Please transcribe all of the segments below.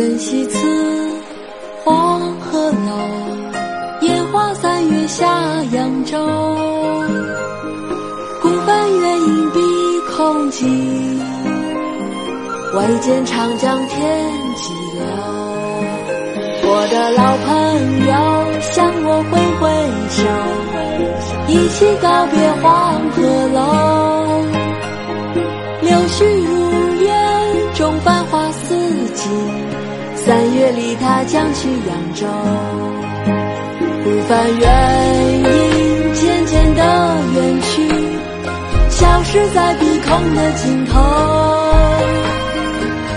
故人西辞黄鹤楼，烟花三月下扬州。孤帆远影碧空尽，唯见长江天际流。我的老朋友向我挥挥手，一起告别黄鹤楼。柳絮如三月里他将去扬州。孤帆远影渐渐地远去，消失在碧空的尽头。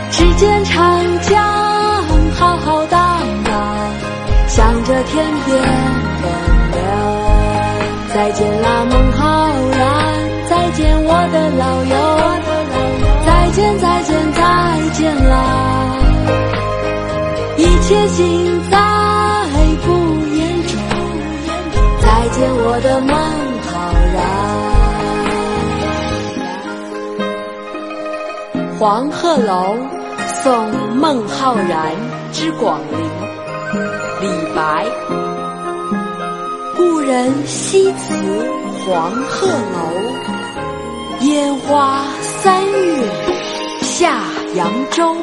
只见长江浩浩荡荡，向着天边奔流。再见啦，孟浩然，再见我的老友。再见，再见，再见啦！一切尽在不言中。再见，我的孟浩然。黄鹤楼送孟浩然之广陵。李白。故人西辞黄鹤楼，烟花三月下扬州。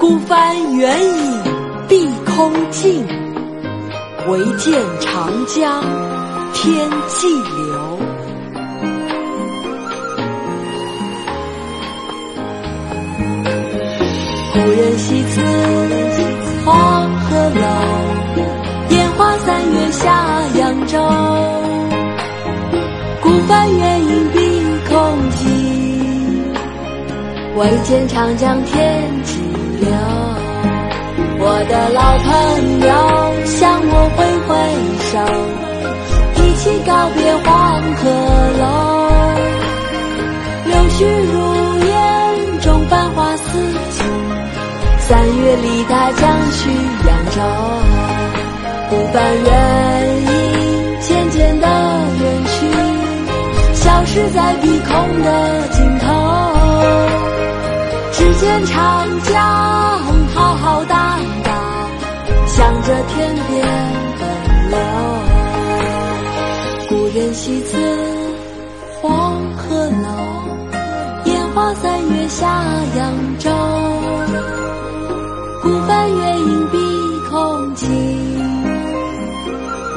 孤帆远影碧空尽，唯见长江天际流。故人西辞黄鹤楼，烟花三月下扬州。孤帆远影碧空尽，唯见长江天际流。我的老朋友向我挥挥手，一起告别黄鹤楼。柳絮如烟中繁花似锦，三月里他将去扬州。孤帆远影渐渐地远去，消失在碧空的尽头。见长江浩浩荡荡，向着天边奔流。故人西辞黄鹤楼，烟花三月下扬州。孤帆远影碧空尽，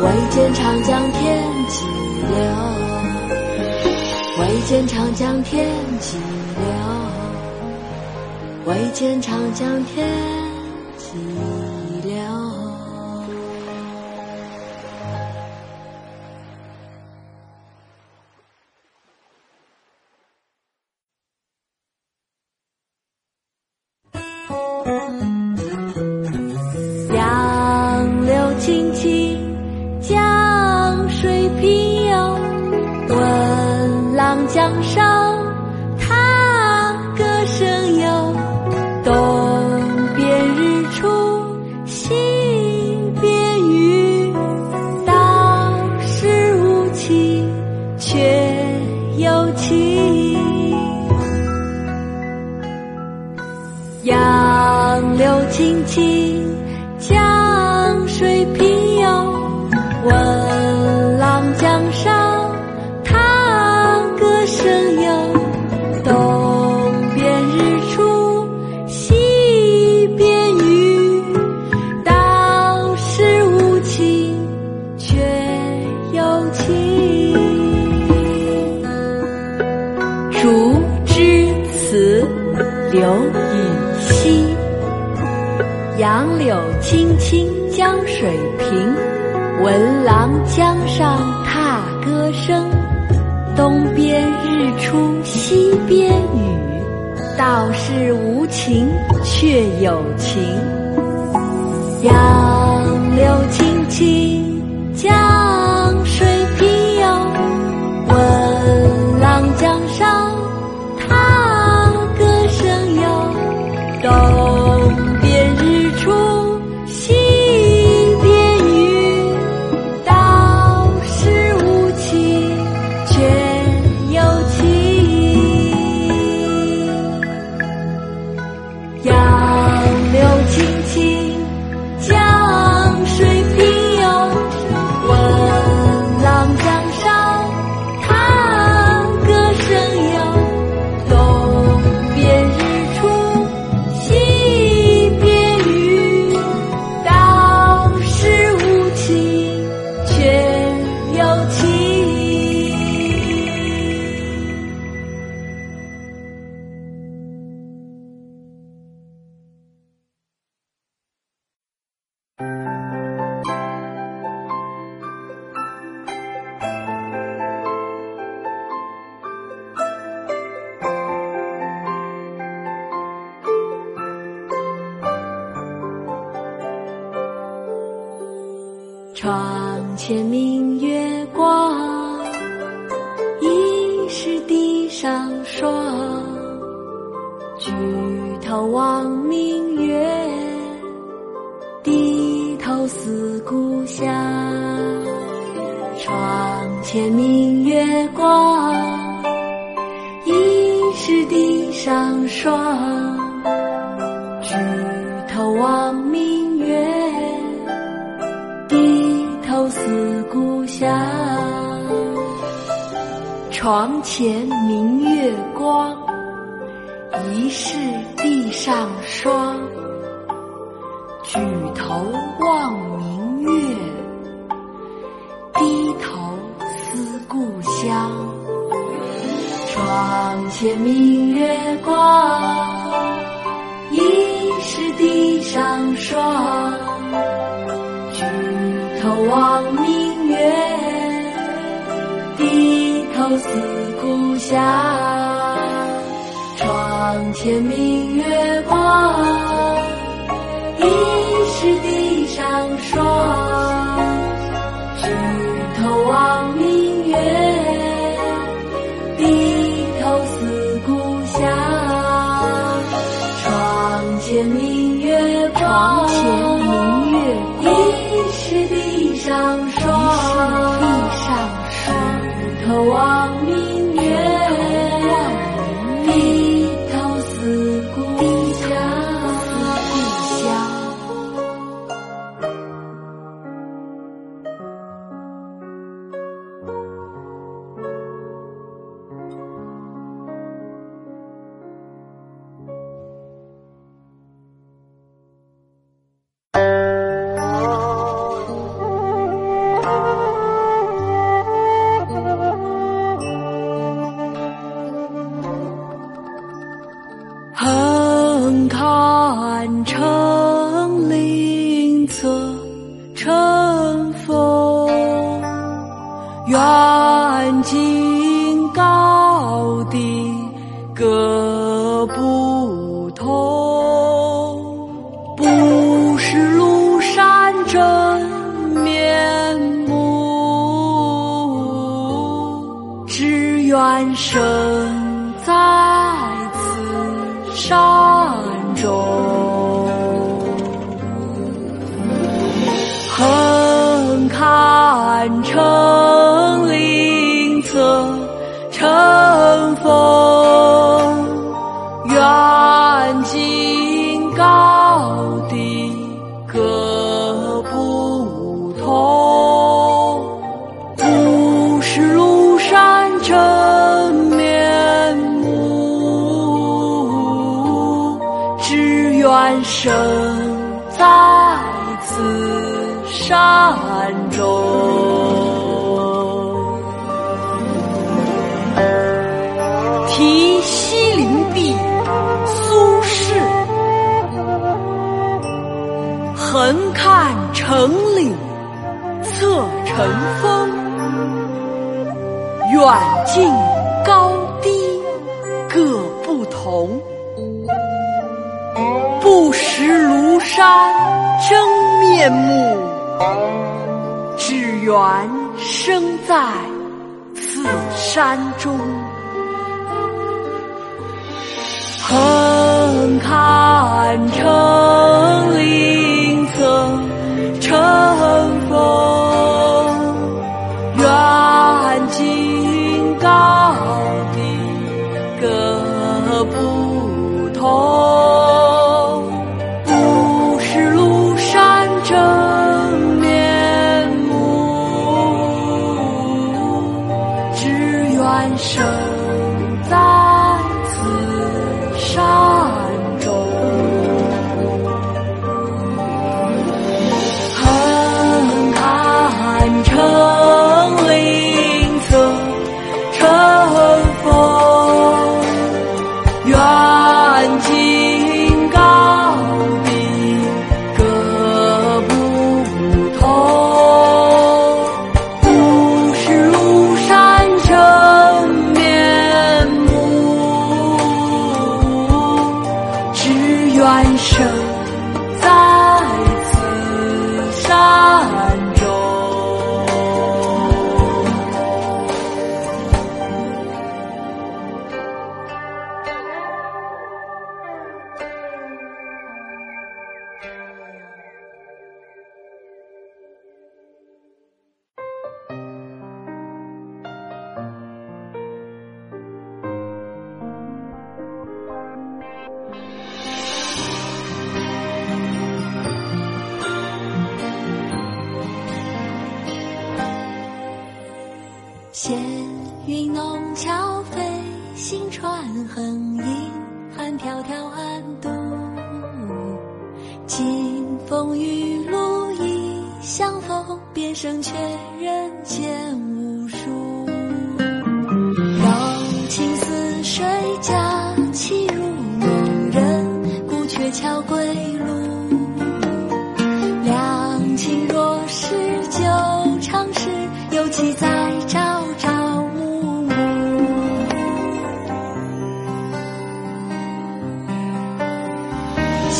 唯见长江天际流。唯见长江天际流。唯见长江天。青，闻郎江上踏歌声。东边日出西边雨，道是无晴却有晴。呀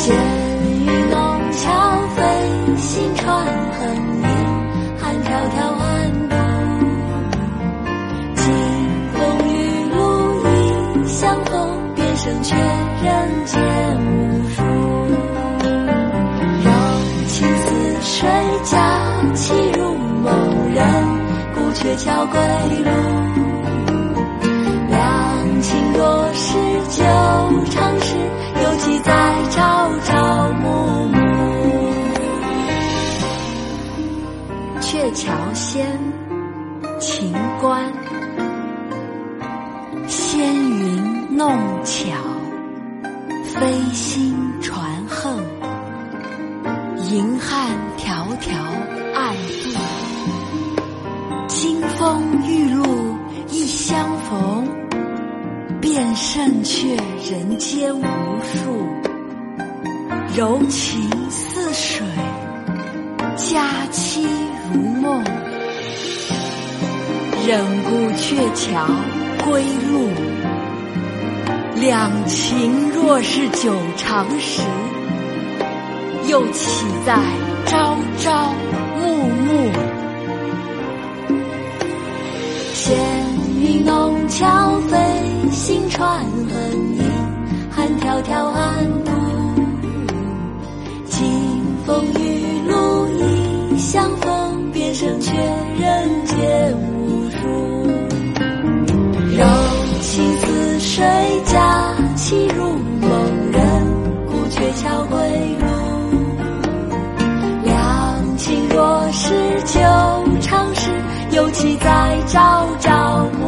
闲云弄巧，飞行船横影，寒迢迢暗度。金风玉露一相逢，便胜却人间无数。柔情似水，佳期如梦，人孤鹊桥归路。两情若胜却人间无数。柔情似水，佳期如梦。忍顾鹊桥归路，两情若是久长时，又岂在朝朝桥，飞行船横影，寒迢迢暗度。金风玉露一相逢，便胜却人间无数。柔情似水，佳期如梦，人孤鹊桥归路。两情若是久长时，又岂在朝朝暮暮？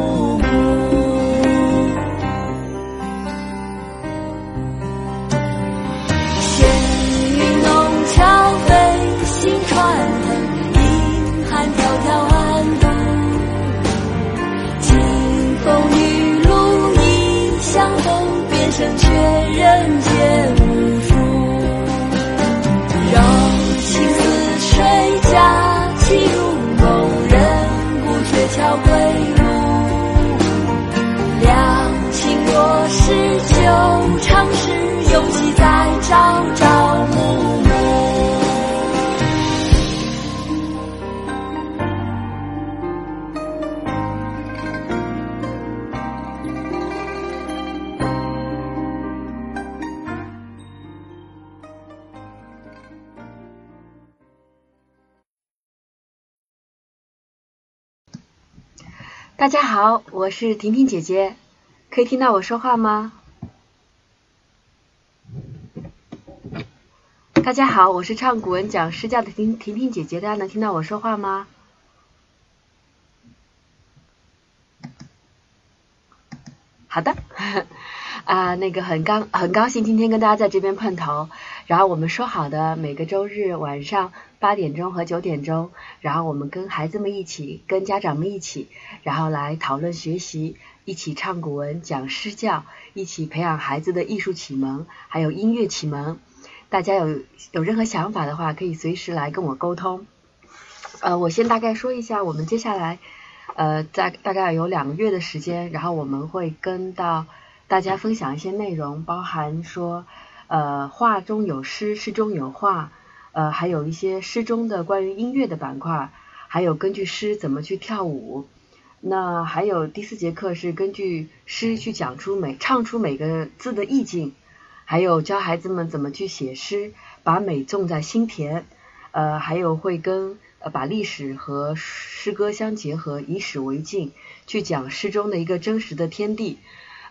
逢，便胜却人间无数。柔情似水，佳期如梦，人孤鹊桥归路。两情若是久长时，又岂在朝大家好，我是婷婷姐姐，可以听到我说话吗？大家好，我是唱古文讲诗教的婷婷婷姐姐，大家能听到我说话吗？好的，啊，那个很高很高兴今天跟大家在这边碰头，然后我们说好的每个周日晚上八点钟和九点钟，然后我们跟孩子们一起，跟家长们一起，然后来讨论学习，一起唱古文讲诗教，一起培养孩子的艺术启蒙，还有音乐启蒙。大家有有任何想法的话，可以随时来跟我沟通。呃，我先大概说一下，我们接下来呃大大概有两个月的时间，然后我们会跟到大家分享一些内容，包含说呃画中有诗，诗中有画，呃还有一些诗中的关于音乐的板块，还有根据诗怎么去跳舞。那还有第四节课是根据诗去讲出每唱出每个字的意境。还有教孩子们怎么去写诗，把美种在心田，呃，还有会跟呃把历史和诗歌相结合，以史为镜，去讲诗中的一个真实的天地，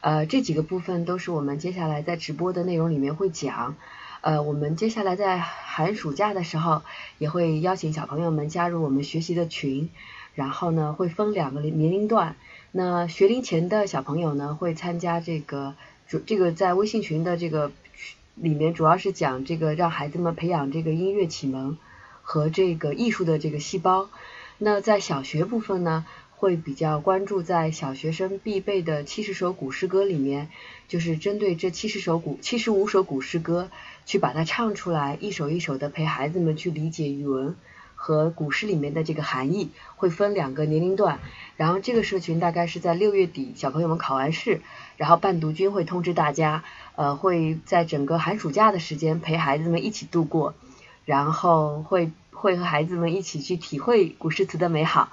呃，这几个部分都是我们接下来在直播的内容里面会讲，呃，我们接下来在寒暑假的时候也会邀请小朋友们加入我们学习的群，然后呢会分两个年龄段。那学龄前的小朋友呢会参加这个主这个在微信群的这个里面，主要是讲这个让孩子们培养这个音乐启蒙和这个艺术的这个细胞。那在小学部分呢？会比较关注在小学生必备的七十首古诗歌里面，就是针对这七十首古七十五首古诗歌，去把它唱出来，一首一首的陪孩子们去理解语文和古诗里面的这个含义。会分两个年龄段，然后这个社群大概是在六月底，小朋友们考完试，然后伴读君会通知大家，呃，会在整个寒暑假的时间陪孩子们一起度过，然后会会和孩子们一起去体会古诗词的美好。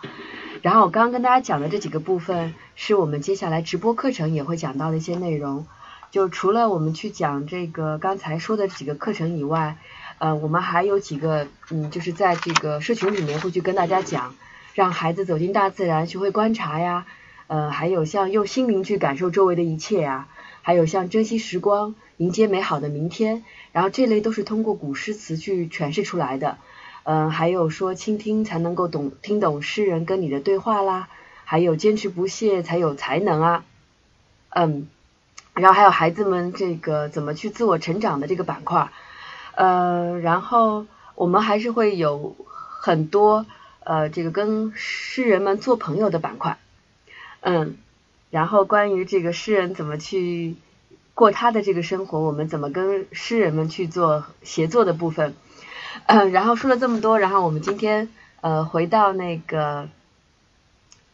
然后我刚刚跟大家讲的这几个部分，是我们接下来直播课程也会讲到的一些内容。就除了我们去讲这个刚才说的几个课程以外，呃，我们还有几个，嗯，就是在这个社群里面会去跟大家讲，让孩子走进大自然，学会观察呀，呃，还有像用心灵去感受周围的一切呀，还有像珍惜时光，迎接美好的明天。然后这类都是通过古诗词去诠释出来的。嗯，还有说倾听才能够懂听懂诗人跟你的对话啦，还有坚持不懈才有才能啊，嗯，然后还有孩子们这个怎么去自我成长的这个板块，呃，然后我们还是会有很多呃这个跟诗人们做朋友的板块，嗯，然后关于这个诗人怎么去过他的这个生活，我们怎么跟诗人们去做协作的部分。嗯，然后说了这么多，然后我们今天呃回到那个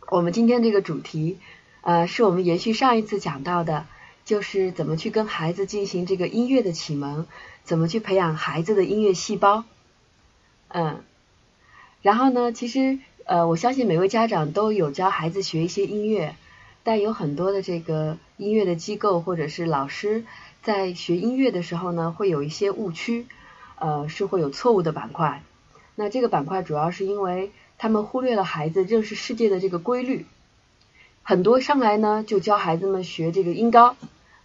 我们今天这个主题呃是我们延续上一次讲到的，就是怎么去跟孩子进行这个音乐的启蒙，怎么去培养孩子的音乐细胞。嗯，然后呢，其实呃我相信每位家长都有教孩子学一些音乐，但有很多的这个音乐的机构或者是老师在学音乐的时候呢，会有一些误区。呃，是会有错误的板块。那这个板块主要是因为他们忽略了孩子认识世界的这个规律。很多上来呢就教孩子们学这个音高，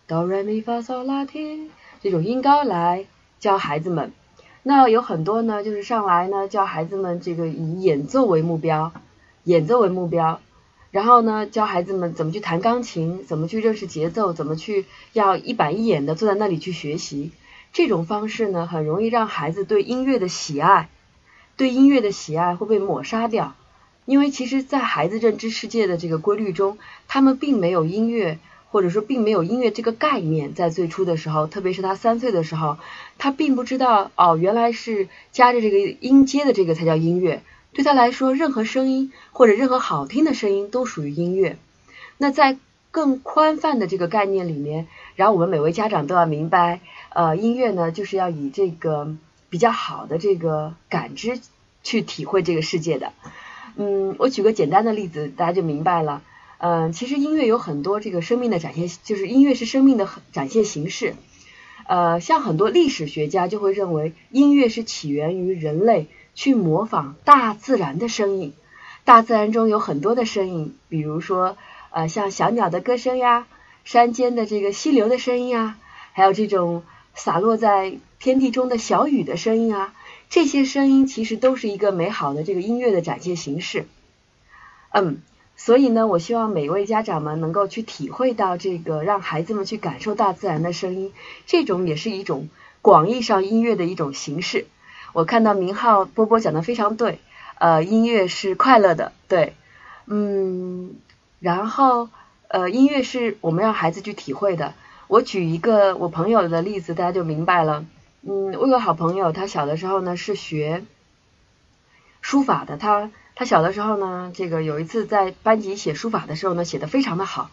哆来咪发嗦拉提这种音高来教孩子们。那有很多呢就是上来呢教孩子们这个以演奏为目标，演奏为目标，然后呢教孩子们怎么去弹钢琴，怎么去认识节奏，怎么去要一板一眼的坐在那里去学习。这种方式呢，很容易让孩子对音乐的喜爱，对音乐的喜爱会被抹杀掉。因为其实，在孩子认知世界的这个规律中，他们并没有音乐，或者说并没有音乐这个概念。在最初的时候，特别是他三岁的时候，他并不知道哦，原来是夹着这个音阶的这个才叫音乐。对他来说，任何声音或者任何好听的声音都属于音乐。那在更宽泛的这个概念里面，然后我们每位家长都要明白。呃，音乐呢，就是要以这个比较好的这个感知去体会这个世界的。嗯，我举个简单的例子，大家就明白了。嗯，其实音乐有很多这个生命的展现，就是音乐是生命的展现形式。呃，像很多历史学家就会认为，音乐是起源于人类去模仿大自然的声音。大自然中有很多的声音，比如说呃，像小鸟的歌声呀，山间的这个溪流的声音啊，还有这种。洒落在天地中的小雨的声音啊，这些声音其实都是一个美好的这个音乐的展现形式。嗯，所以呢，我希望每位家长们能够去体会到这个，让孩子们去感受大自然的声音，这种也是一种广义上音乐的一种形式。我看到明浩波波讲的非常对，呃，音乐是快乐的，对，嗯，然后呃，音乐是我们让孩子去体会的。我举一个我朋友的例子，大家就明白了。嗯，我有个好朋友，他小的时候呢是学书法的。他他小的时候呢，这个有一次在班级写书法的时候呢，写的非常的好。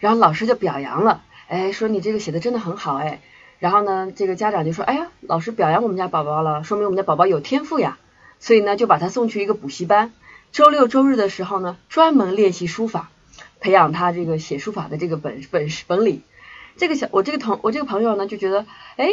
然后老师就表扬了，哎，说你这个写的真的很好，哎。然后呢，这个家长就说，哎呀，老师表扬我们家宝宝了，说明我们家宝宝有天赋呀。所以呢，就把他送去一个补习班，周六周日的时候呢，专门练习书法，培养他这个写书法的这个本本事本领。这个小我这个同我这个朋友呢就觉得，哎，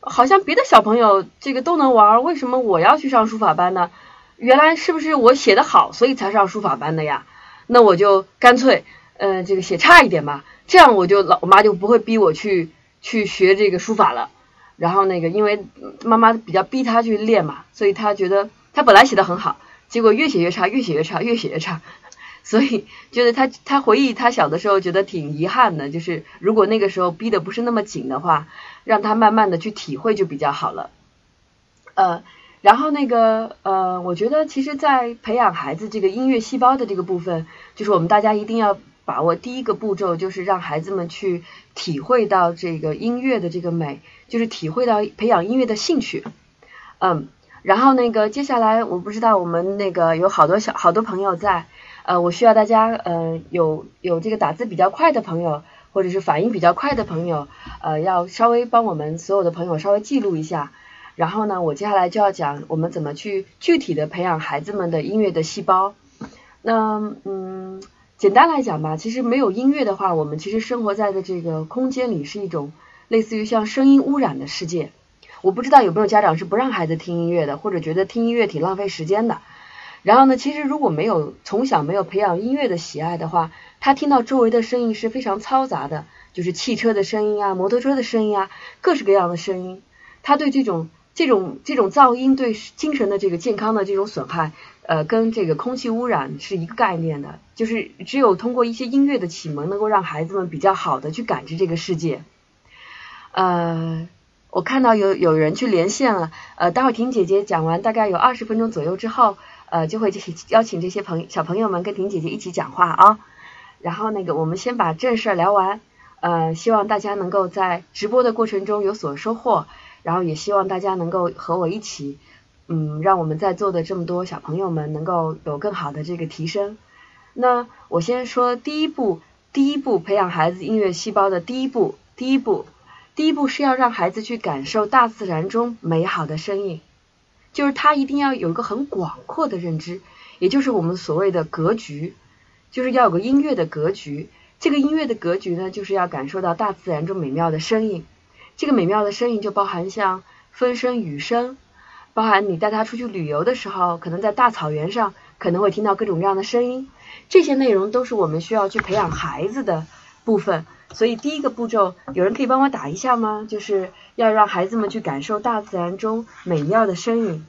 好像别的小朋友这个都能玩，为什么我要去上书法班呢？原来是不是我写的好，所以才上书法班的呀？那我就干脆，嗯，这个写差一点吧，这样我就老我妈就不会逼我去去学这个书法了。然后那个因为妈妈比较逼他去练嘛，所以他觉得他本来写的很好，结果越写越差，越写越差，越写越差。所以觉得他他回忆他小的时候觉得挺遗憾的，就是如果那个时候逼的不是那么紧的话，让他慢慢的去体会就比较好了。呃，然后那个呃，我觉得其实，在培养孩子这个音乐细胞的这个部分，就是我们大家一定要把握第一个步骤，就是让孩子们去体会到这个音乐的这个美，就是体会到培养音乐的兴趣。嗯，然后那个接下来我不知道我们那个有好多小好多朋友在。呃，我需要大家，呃，有有这个打字比较快的朋友，或者是反应比较快的朋友，呃，要稍微帮我们所有的朋友稍微记录一下。然后呢，我接下来就要讲我们怎么去具体的培养孩子们的音乐的细胞。那，嗯，简单来讲吧，其实没有音乐的话，我们其实生活在的这个空间里是一种类似于像声音污染的世界。我不知道有没有家长是不让孩子听音乐的，或者觉得听音乐挺浪费时间的。然后呢，其实如果没有从小没有培养音乐的喜爱的话，他听到周围的声音是非常嘈杂的，就是汽车的声音啊、摩托车的声音啊，各式各样的声音。他对这种这种这种噪音对精神的这个健康的这种损害，呃，跟这个空气污染是一个概念的。就是只有通过一些音乐的启蒙，能够让孩子们比较好的去感知这个世界。呃，我看到有有人去连线了，呃，待会婷姐姐讲完大概有二十分钟左右之后。呃，就会邀请这些朋小朋友们跟婷姐姐一起讲话啊。然后那个，我们先把正事儿聊完。呃，希望大家能够在直播的过程中有所收获，然后也希望大家能够和我一起，嗯，让我们在座的这么多小朋友们能够有更好的这个提升。那我先说第一步，第一步培养孩子音乐细胞的第一步，第一步，第一步是要让孩子去感受大自然中美好的声音。就是他一定要有一个很广阔的认知，也就是我们所谓的格局，就是要有个音乐的格局。这个音乐的格局呢，就是要感受到大自然中美妙的声音。这个美妙的声音就包含像风声、雨声，包含你带他出去旅游的时候，可能在大草原上可能会听到各种各样的声音。这些内容都是我们需要去培养孩子的部分。所以第一个步骤，有人可以帮我打一下吗？就是要让孩子们去感受大自然中美妙的声音。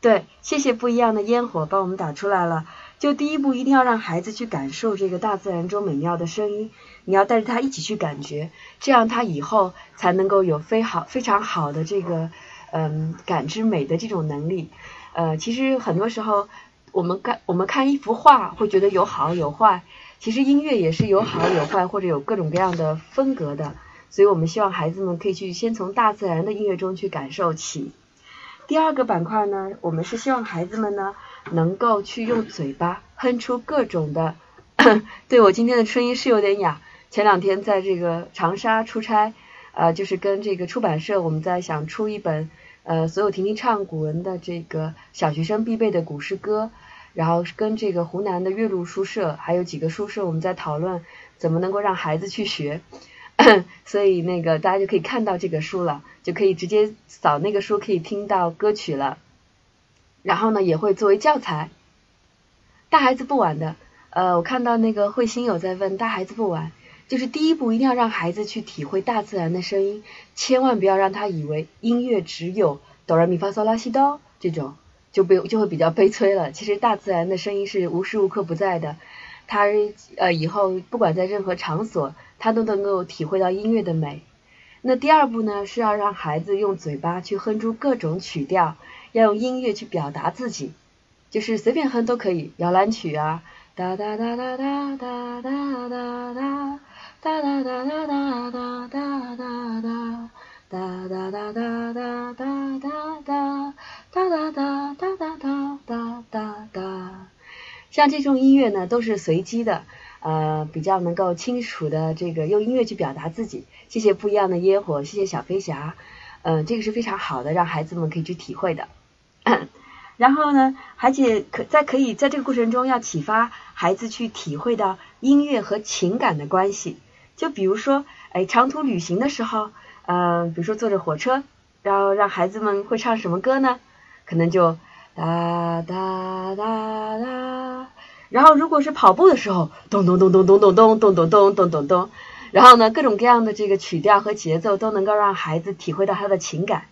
对，谢谢不一样的烟火帮我们打出来了。就第一步，一定要让孩子去感受这个大自然中美妙的声音，你要带着他一起去感觉，这样他以后才能够有非好非常好的这个嗯感知美的这种能力。呃，其实很多时候。我们看我们看一幅画，会觉得有好有坏。其实音乐也是有好有坏，或者有各种各样的风格的。所以我们希望孩子们可以去先从大自然的音乐中去感受起。第二个板块呢，我们是希望孩子们呢能够去用嘴巴哼出各种的。对我今天的声音是有点哑。前两天在这个长沙出差，呃，就是跟这个出版社，我们在想出一本呃所有婷婷唱古文的这个小学生必备的古诗歌。然后跟这个湖南的岳麓书社还有几个书社，我们在讨论怎么能够让孩子去学，所以那个大家就可以看到这个书了，就可以直接扫那个书，可以听到歌曲了。然后呢，也会作为教材。大孩子不玩的，呃，我看到那个慧心有在问，大孩子不玩，就是第一步一定要让孩子去体会大自然的声音，千万不要让他以为音乐只有哆来咪发嗦拉西哆这种。就被就会比较悲催了。其实大自然的声音是无时无刻不在的，他呃以后不管在任何场所，他都能够体会到音乐的美。那第二步呢，是要让孩子用嘴巴去哼出各种曲调，要用音乐去表达自己，就是随便哼都可以，摇篮曲啊，哒哒哒哒哒哒哒哒哒，哒哒哒哒哒哒哒哒哒。哒哒哒哒哒哒哒哒哒哒哒哒哒哒哒哒哒，哒哒哒哒哒哒哒哒哒像这种音乐呢，都是随机的，呃，比较能够清楚的这个用音乐去表达自己。谢谢不一样的烟火，谢谢小飞侠，嗯，这个是非常好的，让孩子们可以去体会的。然后呢，而且可在可以在这个过程中要启发孩子去体会到音乐和情感的关系。就比如说，哎，长途旅行的时候。嗯，比如说坐着火车，然后让孩子们会唱什么歌呢？可能就哒哒哒哒。然后如果是跑步的时候，咚咚咚咚咚咚咚咚咚咚咚咚咚。然后呢，各种各样的这个曲调和节奏都能够让孩子体会到他的情感。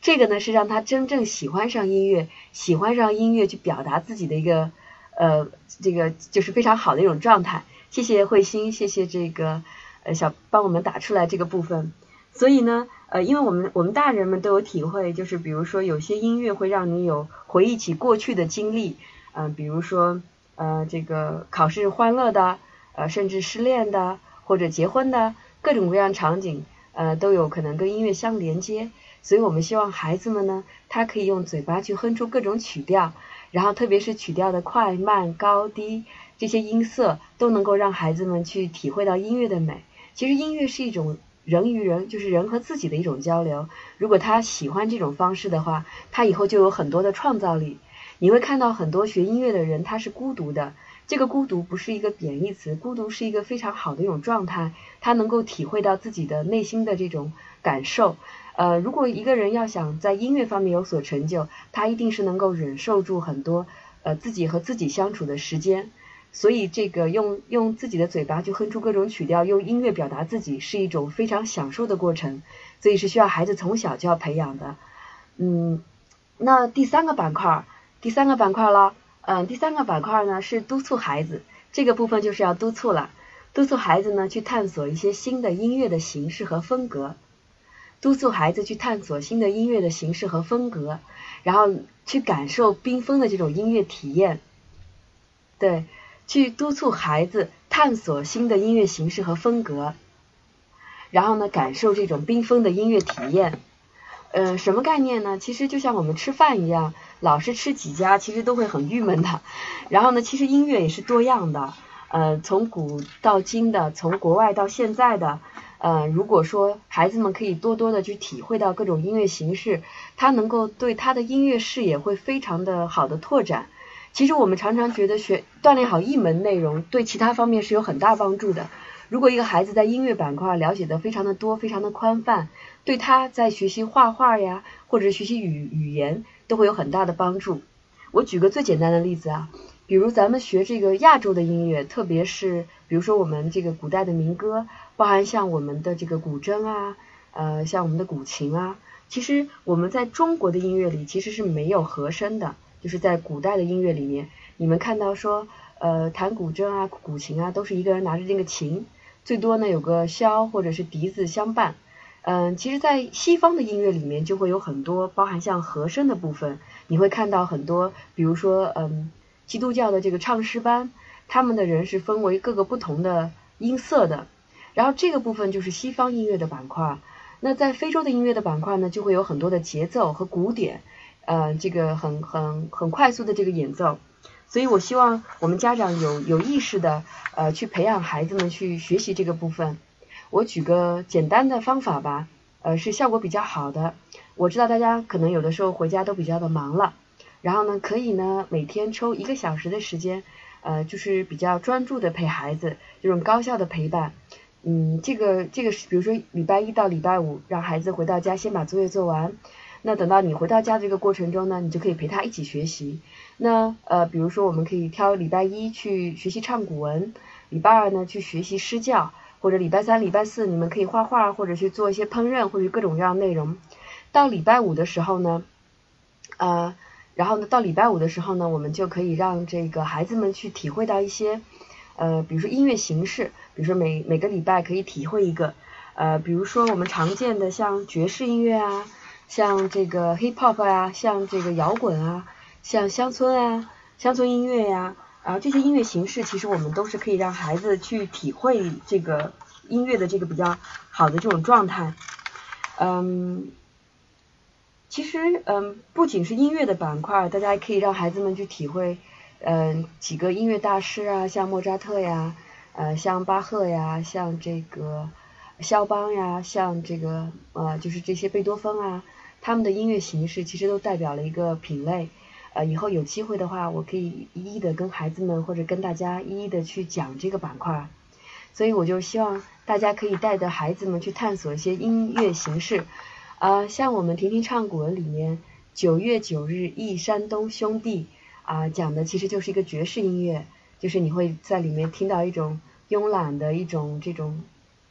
这个呢是让他真正喜欢上音乐，喜欢上音乐去表达自己的一个呃这个就是非常好的一种状态。谢谢慧心，谢谢这个呃小帮我们打出来这个部分。所以呢，呃，因为我们我们大人们都有体会，就是比如说有些音乐会让你有回忆起过去的经历，嗯，比如说呃这个考试欢乐的，呃甚至失恋的或者结婚的各种各样场景，呃都有可能跟音乐相连接。所以我们希望孩子们呢，他可以用嘴巴去哼出各种曲调，然后特别是曲调的快慢高低这些音色，都能够让孩子们去体会到音乐的美。其实音乐是一种。人与人就是人和自己的一种交流。如果他喜欢这种方式的话，他以后就有很多的创造力。你会看到很多学音乐的人，他是孤独的。这个孤独不是一个贬义词，孤独是一个非常好的一种状态。他能够体会到自己的内心的这种感受。呃，如果一个人要想在音乐方面有所成就，他一定是能够忍受住很多呃自己和自己相处的时间。所以，这个用用自己的嘴巴去哼出各种曲调，用音乐表达自己，是一种非常享受的过程。所以是需要孩子从小就要培养的。嗯，那第三个板块，第三个板块了。嗯，第三个板块呢是督促孩子，这个部分就是要督促了，督促孩子呢去探索一些新的音乐的形式和风格，督促孩子去探索新的音乐的形式和风格，然后去感受缤纷的这种音乐体验。对。去督促孩子探索新的音乐形式和风格，然后呢，感受这种缤纷的音乐体验。呃，什么概念呢？其实就像我们吃饭一样，老是吃几家，其实都会很郁闷的。然后呢，其实音乐也是多样的，呃，从古到今的，从国外到现在的。呃，如果说孩子们可以多多的去体会到各种音乐形式，他能够对他的音乐视野会非常的好的拓展。其实我们常常觉得学锻炼好一门内容，对其他方面是有很大帮助的。如果一个孩子在音乐板块了解的非常的多，非常的宽泛，对他在学习画画呀，或者学习语语言，都会有很大的帮助。我举个最简单的例子啊，比如咱们学这个亚洲的音乐，特别是比如说我们这个古代的民歌，包含像我们的这个古筝啊，呃，像我们的古琴啊，其实我们在中国的音乐里其实是没有和声的。就是在古代的音乐里面，你们看到说，呃，弹古筝啊、古琴啊，都是一个人拿着这个琴，最多呢有个箫或者是笛子相伴。嗯，其实，在西方的音乐里面就会有很多包含像和声的部分，你会看到很多，比如说，嗯，基督教的这个唱诗班，他们的人是分为各个不同的音色的，然后这个部分就是西方音乐的板块。那在非洲的音乐的板块呢，就会有很多的节奏和鼓点。呃，这个很很很快速的这个演奏，所以我希望我们家长有有意识的呃去培养孩子们去学习这个部分。我举个简单的方法吧，呃是效果比较好的。我知道大家可能有的时候回家都比较的忙了，然后呢可以呢每天抽一个小时的时间，呃就是比较专注的陪孩子，这种高效的陪伴。嗯，这个这个是比如说礼拜一到礼拜五，让孩子回到家先把作业做完。那等到你回到家这个过程中呢，你就可以陪他一起学习。那呃，比如说我们可以挑礼拜一去学习唱古文，礼拜二呢去学习诗教，或者礼拜三、礼拜四你们可以画画，或者去做一些烹饪，或者各种各样内容。到礼拜五的时候呢，呃，然后呢到礼拜五的时候呢，我们就可以让这个孩子们去体会到一些呃，比如说音乐形式，比如说每每个礼拜可以体会一个，呃，比如说我们常见的像爵士音乐啊。像这个 hip hop 啊，像这个摇滚啊，像乡村啊，乡村音乐呀，啊这些音乐形式，其实我们都是可以让孩子去体会这个音乐的这个比较好的这种状态。嗯，其实嗯，不仅是音乐的板块，大家也可以让孩子们去体会，嗯，几个音乐大师啊，像莫扎特呀，呃，像巴赫呀，像这个肖邦呀，像这个呃，就是这些贝多芬啊。他们的音乐形式其实都代表了一个品类，呃，以后有机会的话，我可以一一的跟孩子们或者跟大家一一的去讲这个板块，所以我就希望大家可以带着孩子们去探索一些音乐形式，呃，像我们婷婷唱古文里面九月九日忆山东兄弟啊，讲的其实就是一个爵士音乐，就是你会在里面听到一种慵懒的一种这种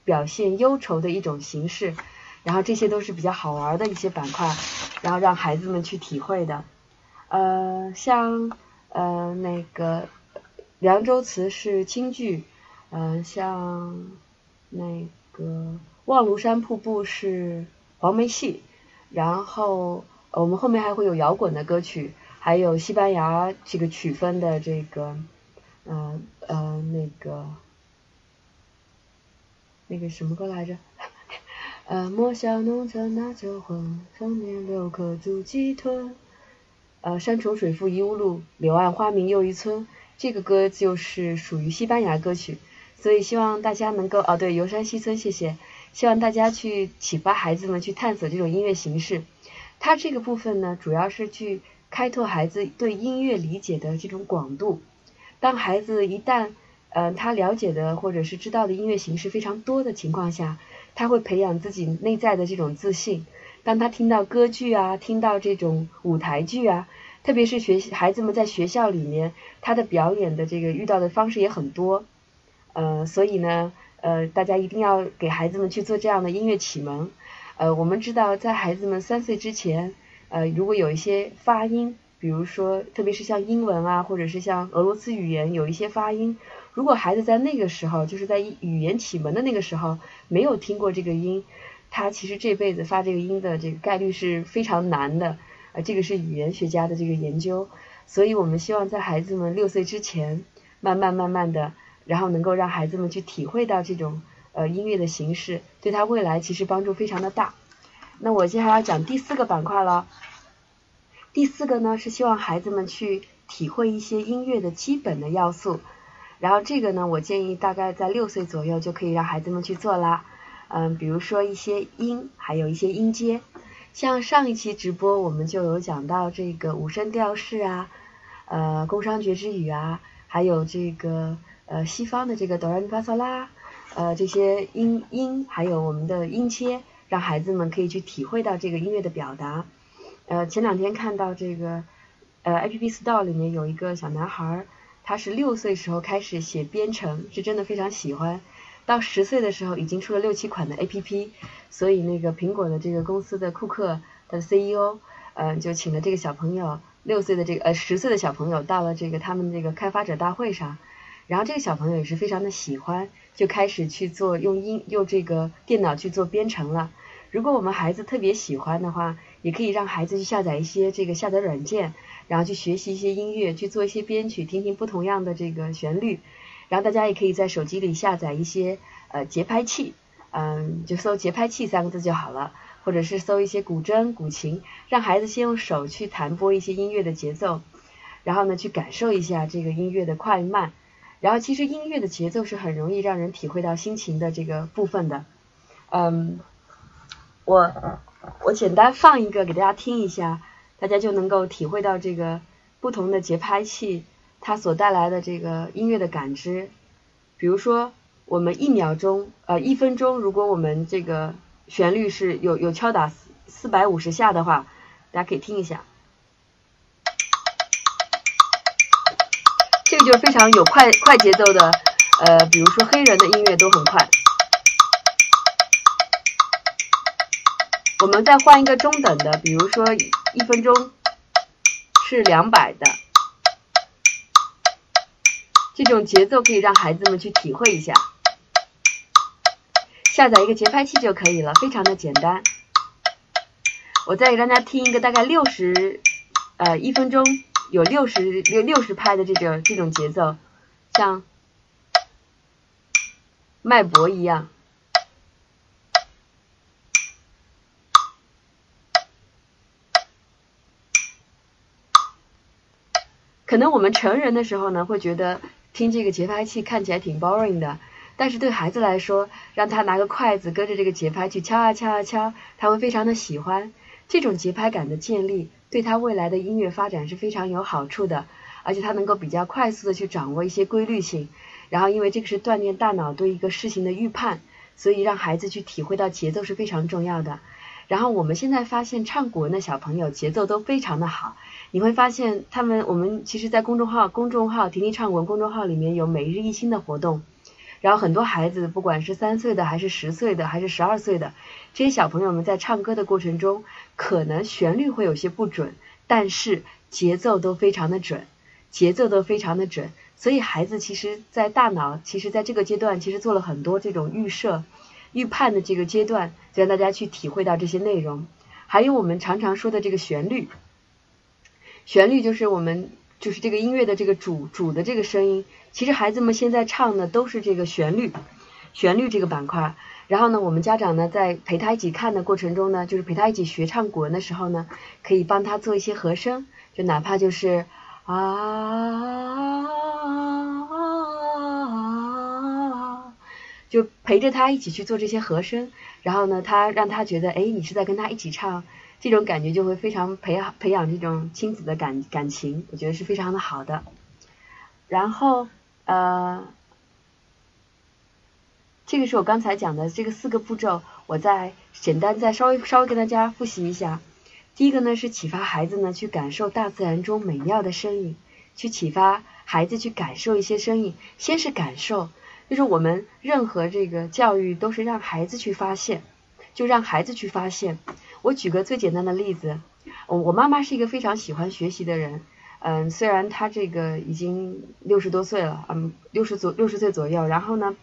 表现忧愁的一种形式。然后这些都是比较好玩的一些板块，然后让孩子们去体会的。呃，像呃那个凉州词是京剧，嗯，像那个望庐山瀑布是黄梅戏，然后我们后面还会有摇滚的歌曲，还有西班牙这个曲风的这个，嗯呃那个。那个什么歌来着？呃，莫笑农村那秋昏，丰年留客足几吞。呃，山重水复疑无路，柳暗花明又一村。这个歌就是属于西班牙歌曲，所以希望大家能够哦，对，游山西村，谢谢。希望大家去启发孩子们去探索这种音乐形式。它这个部分呢，主要是去开拓孩子对音乐理解的这种广度。当孩子一旦嗯，他了解的或者是知道的音乐形式非常多的情况下，他会培养自己内在的这种自信。当他听到歌剧啊，听到这种舞台剧啊，特别是学习孩子们在学校里面，他的表演的这个遇到的方式也很多。呃，所以呢，呃，大家一定要给孩子们去做这样的音乐启蒙。呃，我们知道在孩子们三岁之前，呃，如果有一些发音，比如说特别是像英文啊，或者是像俄罗斯语言有一些发音。如果孩子在那个时候，就是在语言启蒙的那个时候，没有听过这个音，他其实这辈子发这个音的这个概率是非常难的。呃，这个是语言学家的这个研究。所以我们希望在孩子们六岁之前，慢慢慢慢的，然后能够让孩子们去体会到这种呃音乐的形式，对他未来其实帮助非常的大。那我接下来要讲第四个板块了。第四个呢是希望孩子们去体会一些音乐的基本的要素。然后这个呢，我建议大概在六岁左右就可以让孩子们去做啦。嗯，比如说一些音，还有一些音阶。像上一期直播我们就有讲到这个五声调式啊，呃，宫商角徵羽啊，还有这个呃西方的这个哆来咪发嗦拉，呃这些音音，还有我们的音阶，让孩子们可以去体会到这个音乐的表达。呃，前两天看到这个呃 A P P Store 里面有一个小男孩。他是六岁时候开始写编程，是真的非常喜欢。到十岁的时候，已经出了六七款的 APP。所以那个苹果的这个公司的库克的 CEO，嗯，就请了这个小朋友，六岁的这个呃十岁的小朋友到了这个他们这个开发者大会上。然后这个小朋友也是非常的喜欢，就开始去做用音用这个电脑去做编程了。如果我们孩子特别喜欢的话，也可以让孩子去下载一些这个下载软件。然后去学习一些音乐，去做一些编曲，听听不同样的这个旋律。然后大家也可以在手机里下载一些呃节拍器，嗯，就搜节拍器三个字就好了，或者是搜一些古筝、古琴，让孩子先用手去弹拨一些音乐的节奏，然后呢去感受一下这个音乐的快慢。然后其实音乐的节奏是很容易让人体会到心情的这个部分的。嗯，我我简单放一个给大家听一下。大家就能够体会到这个不同的节拍器它所带来的这个音乐的感知。比如说，我们一秒钟呃一分钟，如果我们这个旋律是有有敲打四四百五十下的话，大家可以听一下，这个就非常有快快节奏的呃，比如说黑人的音乐都很快。我们再换一个中等的，比如说。一分钟是两百的，这种节奏可以让孩子们去体会一下。下载一个节拍器就可以了，非常的简单。我再给大家听一个大概六十，呃，一分钟有六十六六十拍的这个这种节奏，像脉搏一样。可能我们成人的时候呢，会觉得听这个节拍器看起来挺 boring 的，但是对孩子来说，让他拿个筷子跟着这个节拍去敲啊敲啊敲，他会非常的喜欢。这种节拍感的建立，对他未来的音乐发展是非常有好处的，而且他能够比较快速的去掌握一些规律性。然后，因为这个是锻炼大脑对一个事情的预判，所以让孩子去体会到节奏是非常重要的。然后，我们现在发现唱古文的小朋友节奏都非常的好。你会发现，他们我们其实，在公众号公众号“婷婷唱文”公众号里面有每日一新的活动，然后很多孩子，不管是三岁的，还是十岁的，还是十二岁的，这些小朋友们在唱歌的过程中，可能旋律会有些不准，但是节奏都非常的准，节奏都非常的准。所以孩子其实，在大脑，其实在这个阶段，其实做了很多这种预设、预判的这个阶段，就让大家去体会到这些内容。还有我们常常说的这个旋律，旋律就是我们就是这个音乐的这个主主的这个声音。其实孩子们现在唱的都是这个旋律，旋律这个板块。然后呢，我们家长呢在陪他一起看的过程中呢，就是陪他一起学唱古文的时候呢，可以帮他做一些和声，就哪怕就是啊。就陪着他一起去做这些和声，然后呢，他让他觉得，哎，你是在跟他一起唱，这种感觉就会非常培养培养这种亲子的感感情，我觉得是非常的好的。然后，呃，这个是我刚才讲的这个四个步骤，我再简单再稍微稍微跟大家复习一下。第一个呢是启发孩子呢去感受大自然中美妙的声音，去启发孩子去感受一些声音，先是感受。就是我们任何这个教育都是让孩子去发现，就让孩子去发现。我举个最简单的例子，我妈妈是一个非常喜欢学习的人，嗯，虽然她这个已经六十多岁了，嗯，六十左六十岁左右，然后呢，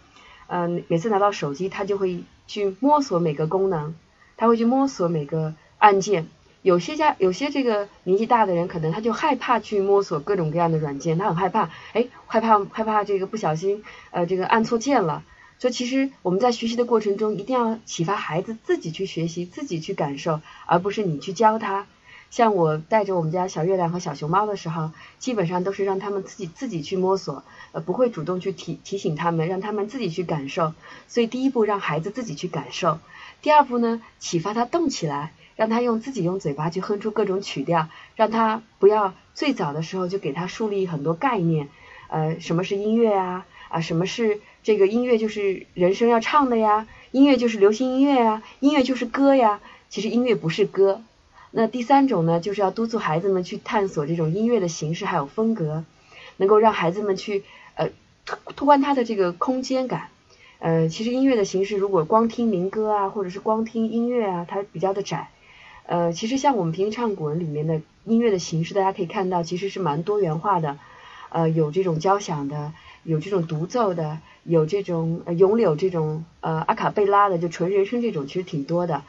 嗯，每次拿到手机，她就会去摸索每个功能，她会去摸索每个按键。有些家有些这个年纪大的人，可能他就害怕去摸索各种各样的软件，他很害怕，哎，害怕害怕这个不小心呃这个按错键了。所以其实我们在学习的过程中，一定要启发孩子自己去学习，自己去感受，而不是你去教他。像我带着我们家小月亮和小熊猫的时候，基本上都是让他们自己自己去摸索，呃，不会主动去提提醒他们，让他们自己去感受。所以第一步让孩子自己去感受，第二步呢，启发他动起来。让他用自己用嘴巴去哼出各种曲调，让他不要最早的时候就给他树立很多概念，呃，什么是音乐啊？啊，什么是这个音乐就是人声要唱的呀？音乐就是流行音乐呀？音乐就是歌呀？其实音乐不是歌。那第三种呢，就是要督促孩子们去探索这种音乐的形式还有风格，能够让孩子们去呃拓拓宽他的这个空间感。呃，其实音乐的形式如果光听民歌啊，或者是光听音乐啊，它比较的窄。呃，其实像我们平时唱古文里面的音乐的形式，大家可以看到，其实是蛮多元化的。呃，有这种交响的，有这种独奏的，有这种咏柳这种呃阿卡贝拉的，就纯人声这种，其实挺多的。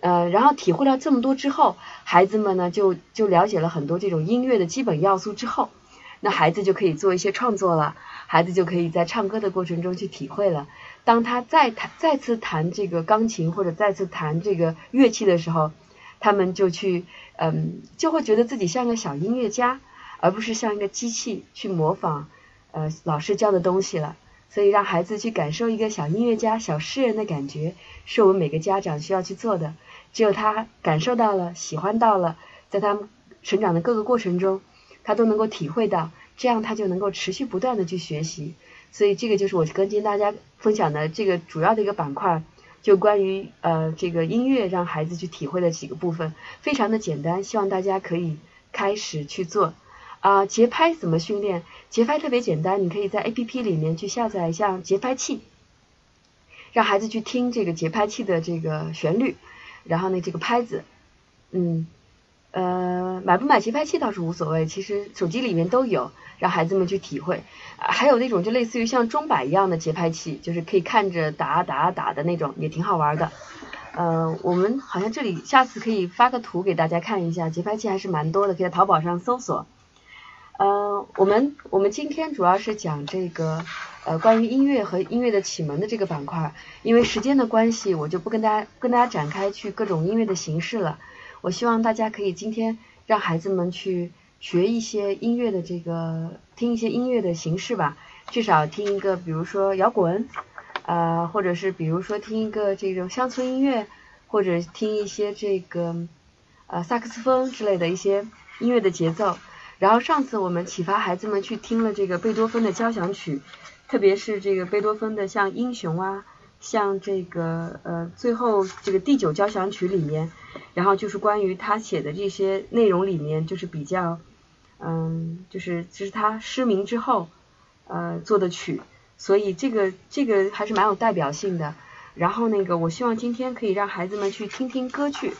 呃，然后体会了这么多之后，孩子们呢就就了解了很多这种音乐的基本要素之后，那孩子就可以做一些创作了，孩子就可以在唱歌的过程中去体会了。当他再弹再次弹这个钢琴或者再次弹这个乐器的时候，他们就去，嗯，就会觉得自己像个小音乐家，而不是像一个机器去模仿，呃，老师教的东西了。所以让孩子去感受一个小音乐家、小诗人的感觉，是我们每个家长需要去做的。只有他感受到了、喜欢到了，在他成长的各个过程中，他都能够体会到，这样他就能够持续不断的去学习。所以这个就是我跟今大家分享的这个主要的一个板块。就关于呃这个音乐让孩子去体会的几个部分，非常的简单，希望大家可以开始去做啊。节拍怎么训练？节拍特别简单，你可以在 A P P 里面去下载一下节拍器，让孩子去听这个节拍器的这个旋律，然后呢这个拍子，嗯。呃，买不买节拍器倒是无所谓，其实手机里面都有，让孩子们去体会。还有那种就类似于像钟摆一样的节拍器，就是可以看着打打打的那种，也挺好玩的。呃，我们好像这里下次可以发个图给大家看一下，节拍器还是蛮多的，可以在淘宝上搜索。呃，我们我们今天主要是讲这个呃关于音乐和音乐的启蒙的这个板块，因为时间的关系，我就不跟大家跟大家展开去各种音乐的形式了。我希望大家可以今天让孩子们去学一些音乐的这个听一些音乐的形式吧，至少听一个，比如说摇滚，呃，或者是比如说听一个这种乡村音乐，或者听一些这个呃萨克斯风之类的一些音乐的节奏。然后上次我们启发孩子们去听了这个贝多芬的交响曲，特别是这个贝多芬的像英雄啊。像这个呃，最后这个第九交响曲里面，然后就是关于他写的这些内容里面，就是比较，嗯，就是就是他失明之后呃做的曲，所以这个这个还是蛮有代表性的。然后那个，我希望今天可以让孩子们去听听歌曲，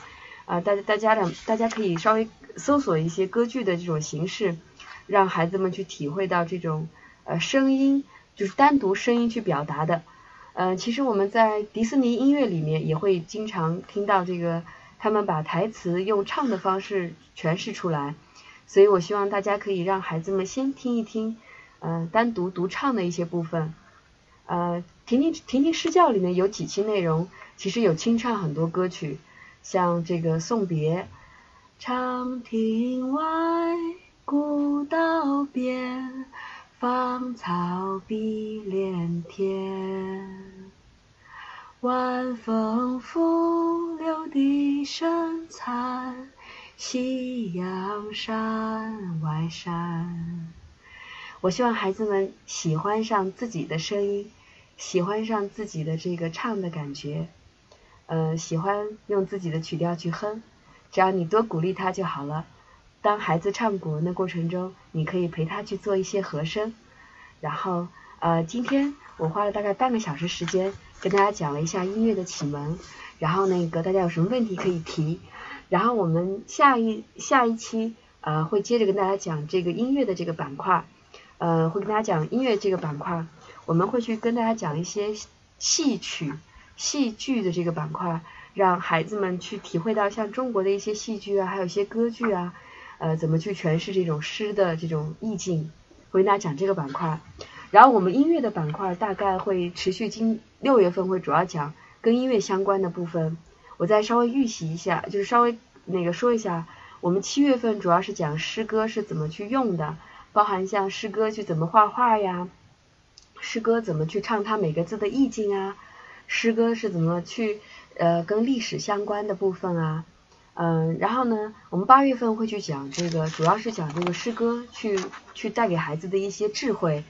啊，大家大家的大家可以稍微搜索一些歌剧的这种形式，让孩子们去体会到这种呃声音，就是单独声音去表达的。呃，其实我们在迪士尼音乐里面也会经常听到这个，他们把台词用唱的方式诠释出来。所以我希望大家可以让孩子们先听一听，呃，单独独唱的一些部分，呃。婷婷婷婷诗教里面有几期内容，其实有清唱很多歌曲，像这个送别，长亭外，古道边，芳草碧连天，晚风拂柳笛声残，夕阳山外山。我希望孩子们喜欢上自己的声音。喜欢上自己的这个唱的感觉，呃，喜欢用自己的曲调去哼，只要你多鼓励他就好了。当孩子唱古文的过程中，你可以陪他去做一些和声。然后，呃，今天我花了大概半个小时时间跟大家讲了一下音乐的启蒙。然后那个大家有什么问题可以提。然后我们下一下一期呃会接着跟大家讲这个音乐的这个板块，呃，会跟大家讲音乐这个板块。我们会去跟大家讲一些戏曲、戏剧的这个板块，让孩子们去体会到像中国的一些戏剧啊，还有一些歌剧啊，呃，怎么去诠释这种诗的这种意境，我跟大家讲这个板块。然后我们音乐的板块大概会持续，今六月份会主要讲跟音乐相关的部分。我再稍微预习一下，就是稍微那个说一下，我们七月份主要是讲诗歌是怎么去用的，包含像诗歌去怎么画画呀。诗歌怎么去唱它每个字的意境啊？诗歌是怎么去呃跟历史相关的部分啊？嗯，然后呢，我们八月份会去讲这个，主要是讲这个诗歌去去带给孩子的一些智慧，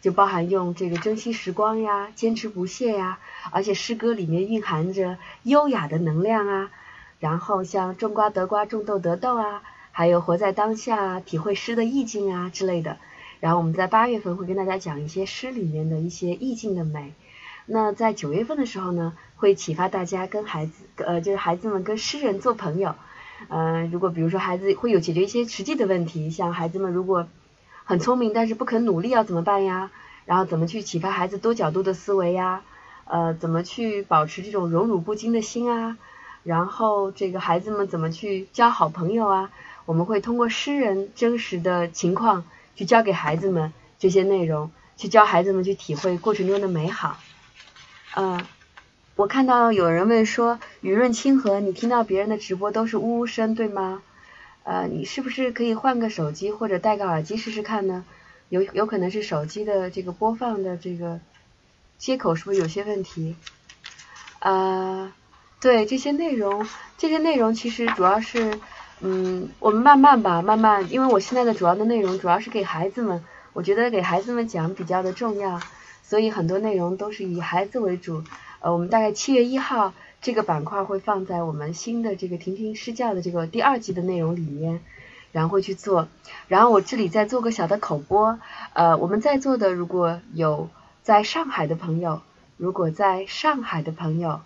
就包含用这个珍惜时光呀，坚持不懈呀，而且诗歌里面蕴含着优雅的能量啊。然后像种瓜得瓜，种豆得豆啊，还有活在当下，体会诗的意境啊之类的。然后我们在八月份会跟大家讲一些诗里面的一些意境的美。那在九月份的时候呢，会启发大家跟孩子，呃，就是孩子们跟诗人做朋友。嗯，如果比如说孩子会有解决一些实际的问题，像孩子们如果很聪明但是不肯努力要怎么办呀？然后怎么去启发孩子多角度的思维呀？呃，怎么去保持这种荣辱不惊的心啊？然后这个孩子们怎么去交好朋友啊？我们会通过诗人真实的情况。去教给孩子们这些内容，去教孩子们去体会过程中的美好。嗯，我看到有人问说，雨润清河，你听到别人的直播都是呜呜声，对吗？呃，你是不是可以换个手机或者戴个耳机试试看呢？有有可能是手机的这个播放的这个接口是不是有些问题？呃，对这些内容，这些内容其实主要是。嗯，我们慢慢吧，慢慢，因为我现在的主要的内容主要是给孩子们，我觉得给孩子们讲比较的重要，所以很多内容都是以孩子为主。呃，我们大概七月一号这个板块会放在我们新的这个婷婷施教的这个第二季的内容里面，然后会去做。然后我这里再做个小的口播，呃，我们在座的如果有在上海的朋友，如果在上海的朋友，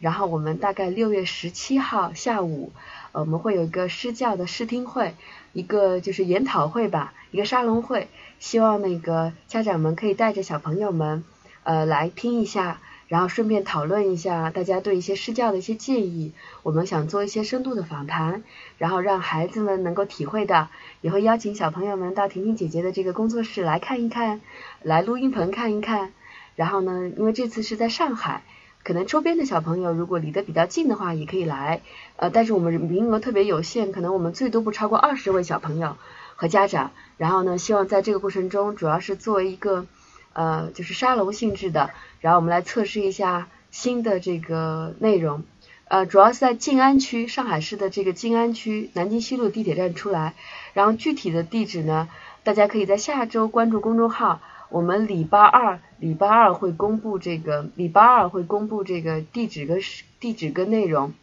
然后我们大概六月十七号下午。我们会有一个施教的试听会，一个就是研讨会吧，一个沙龙会，希望那个家长们可以带着小朋友们，呃，来听一下，然后顺便讨论一下大家对一些施教的一些建议。我们想做一些深度的访谈，然后让孩子们能够体会到，也会邀请小朋友们到婷婷姐姐的这个工作室来看一看，来录音棚看一看。然后呢，因为这次是在上海。可能周边的小朋友如果离得比较近的话，也可以来。呃，但是我们名额特别有限，可能我们最多不超过二十位小朋友和家长。然后呢，希望在这个过程中，主要是做一个呃，就是沙龙性质的。然后我们来测试一下新的这个内容。呃，主要是在静安区，上海市的这个静安区南京西路地铁站出来。然后具体的地址呢，大家可以在下周关注公众号。我们礼拜二，礼拜二会公布这个，礼拜二会公布这个地址跟地址跟内容，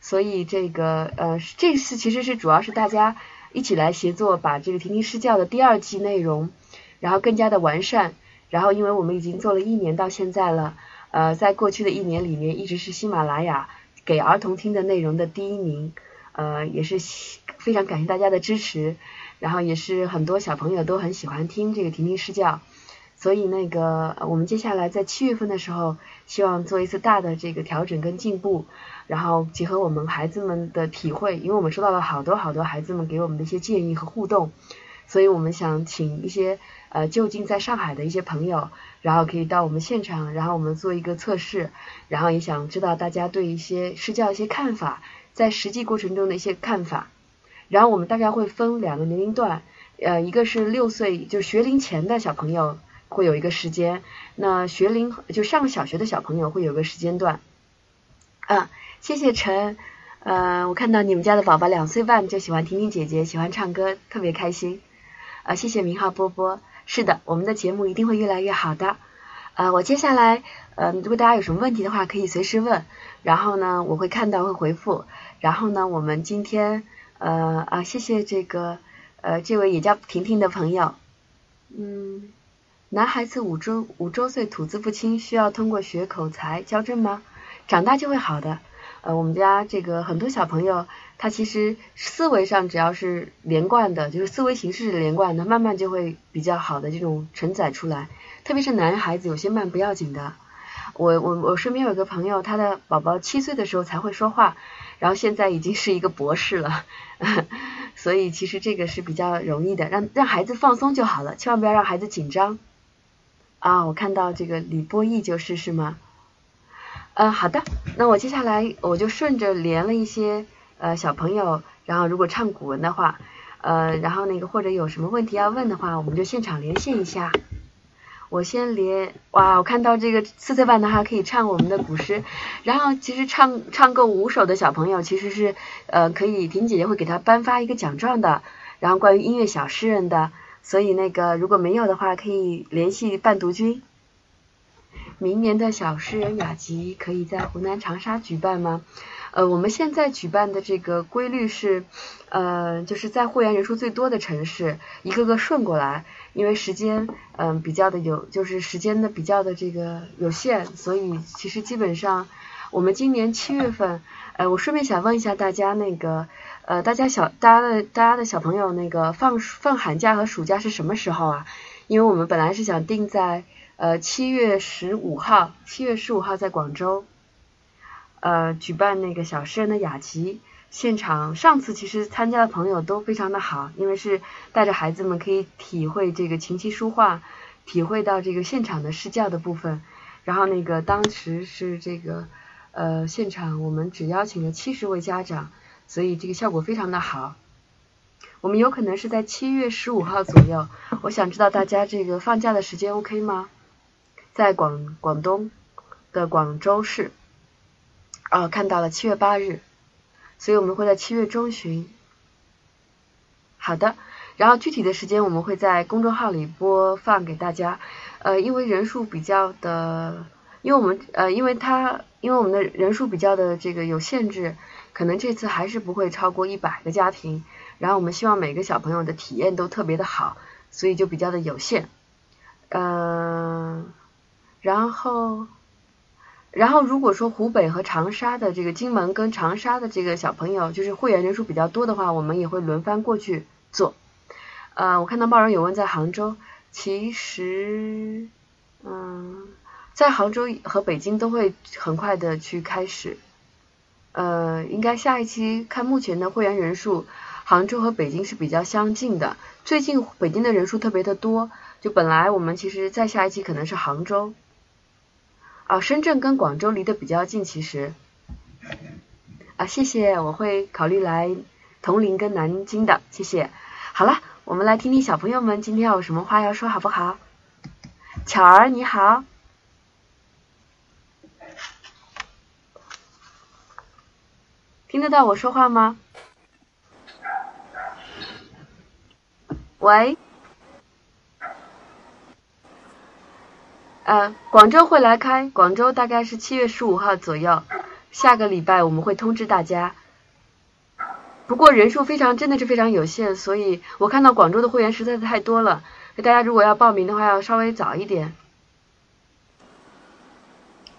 所以这个呃这次其实是主要是大家一起来协作，把这个婷婷施教的第二季内容，然后更加的完善，然后因为我们已经做了一年到现在了，呃，在过去的一年里面，一直是喜马拉雅给儿童听的内容的第一名，呃，也是非常感谢大家的支持，然后也是很多小朋友都很喜欢听这个婷婷试教，所以那个我们接下来在七月份的时候，希望做一次大的这个调整跟进步，然后结合我们孩子们的体会，因为我们收到了好多好多孩子们给我们的一些建议和互动，所以我们想请一些。呃，就近在上海的一些朋友，然后可以到我们现场，然后我们做一个测试，然后也想知道大家对一些施教一些看法，在实际过程中的一些看法。然后我们大概会分两个年龄段，呃，一个是六岁就学龄前的小朋友会有一个时间，那学龄就上小学的小朋友会有个时间段。啊，谢谢陈，呃，我看到你们家的宝宝两岁半就喜欢婷婷姐姐，喜欢唱歌，特别开心。啊，谢谢明浩波波。是的，我们的节目一定会越来越好的。呃，我接下来，呃，如果大家有什么问题的话，可以随时问。然后呢，我会看到会回复。然后呢，我们今天，呃啊，谢谢这个，呃，这位也叫婷婷的朋友。嗯，男孩子五周五周岁吐字不清，需要通过学口才矫正吗？长大就会好的。呃，我们家这个很多小朋友。他其实思维上只要是连贯的，就是思维形式是连贯的，慢慢就会比较好的这种承载出来。特别是男孩子，有些慢不要紧的。我我我身边有个朋友，他的宝宝七岁的时候才会说话，然后现在已经是一个博士了。所以其实这个是比较容易的，让让孩子放松就好了，千万不要让孩子紧张。啊，我看到这个李波义就是是吗？嗯，好的，那我接下来我就顺着连了一些。呃，小朋友，然后如果唱古文的话，呃，然后那个或者有什么问题要问的话，我们就现场连线一下。我先连，哇，我看到这个四岁半的还可以唱我们的古诗，然后其实唱唱够五首的小朋友其实是呃可以，婷姐姐会给他颁发一个奖状的，然后关于音乐小诗人的，所以那个如果没有的话，可以联系伴读君。明年的小诗人雅集可以在湖南长沙举办吗？呃，我们现在举办的这个规律是，呃，就是在会员人数最多的城市，一个个顺过来，因为时间，嗯，比较的有，就是时间的比较的这个有限，所以其实基本上，我们今年七月份，呃，我顺便想问一下大家，那个，呃，大家小，大家的，大家的小朋友那个放放寒假和暑假是什么时候啊？因为我们本来是想定在，呃，七月十五号，七月十五号在广州。呃，举办那个小诗人的雅集现场，上次其实参加的朋友都非常的好，因为是带着孩子们可以体会这个琴棋书画，体会到这个现场的施教的部分。然后那个当时是这个呃现场，我们只邀请了七十位家长，所以这个效果非常的好。我们有可能是在七月十五号左右，我想知道大家这个放假的时间 OK 吗？在广广东的广州市。哦，看到了，七月八日，所以我们会在七月中旬。好的，然后具体的时间我们会在公众号里播放给大家。呃，因为人数比较的，因为我们呃，因为他因为我们的人数比较的这个有限制，可能这次还是不会超过一百个家庭。然后我们希望每个小朋友的体验都特别的好，所以就比较的有限。嗯，然后。然后如果说湖北和长沙的这个金门跟长沙的这个小朋友，就是会员人数比较多的话，我们也会轮番过去做。呃，我看到贸然有问在杭州，其实，嗯，在杭州和北京都会很快的去开始。呃，应该下一期看目前的会员人数，杭州和北京是比较相近的。最近北京的人数特别的多，就本来我们其实再下一期可能是杭州。啊，深圳跟广州离得比较近，其实啊，谢谢，我会考虑来铜陵跟南京的，谢谢。好了，我们来听听小朋友们今天有什么话要说，好不好？巧儿你好，听得到我说话吗？喂。呃，广州会来开，广州大概是七月十五号左右，下个礼拜我们会通知大家。不过人数非常，真的是非常有限，所以我看到广州的会员实在是太多了，大家如果要报名的话，要稍微早一点。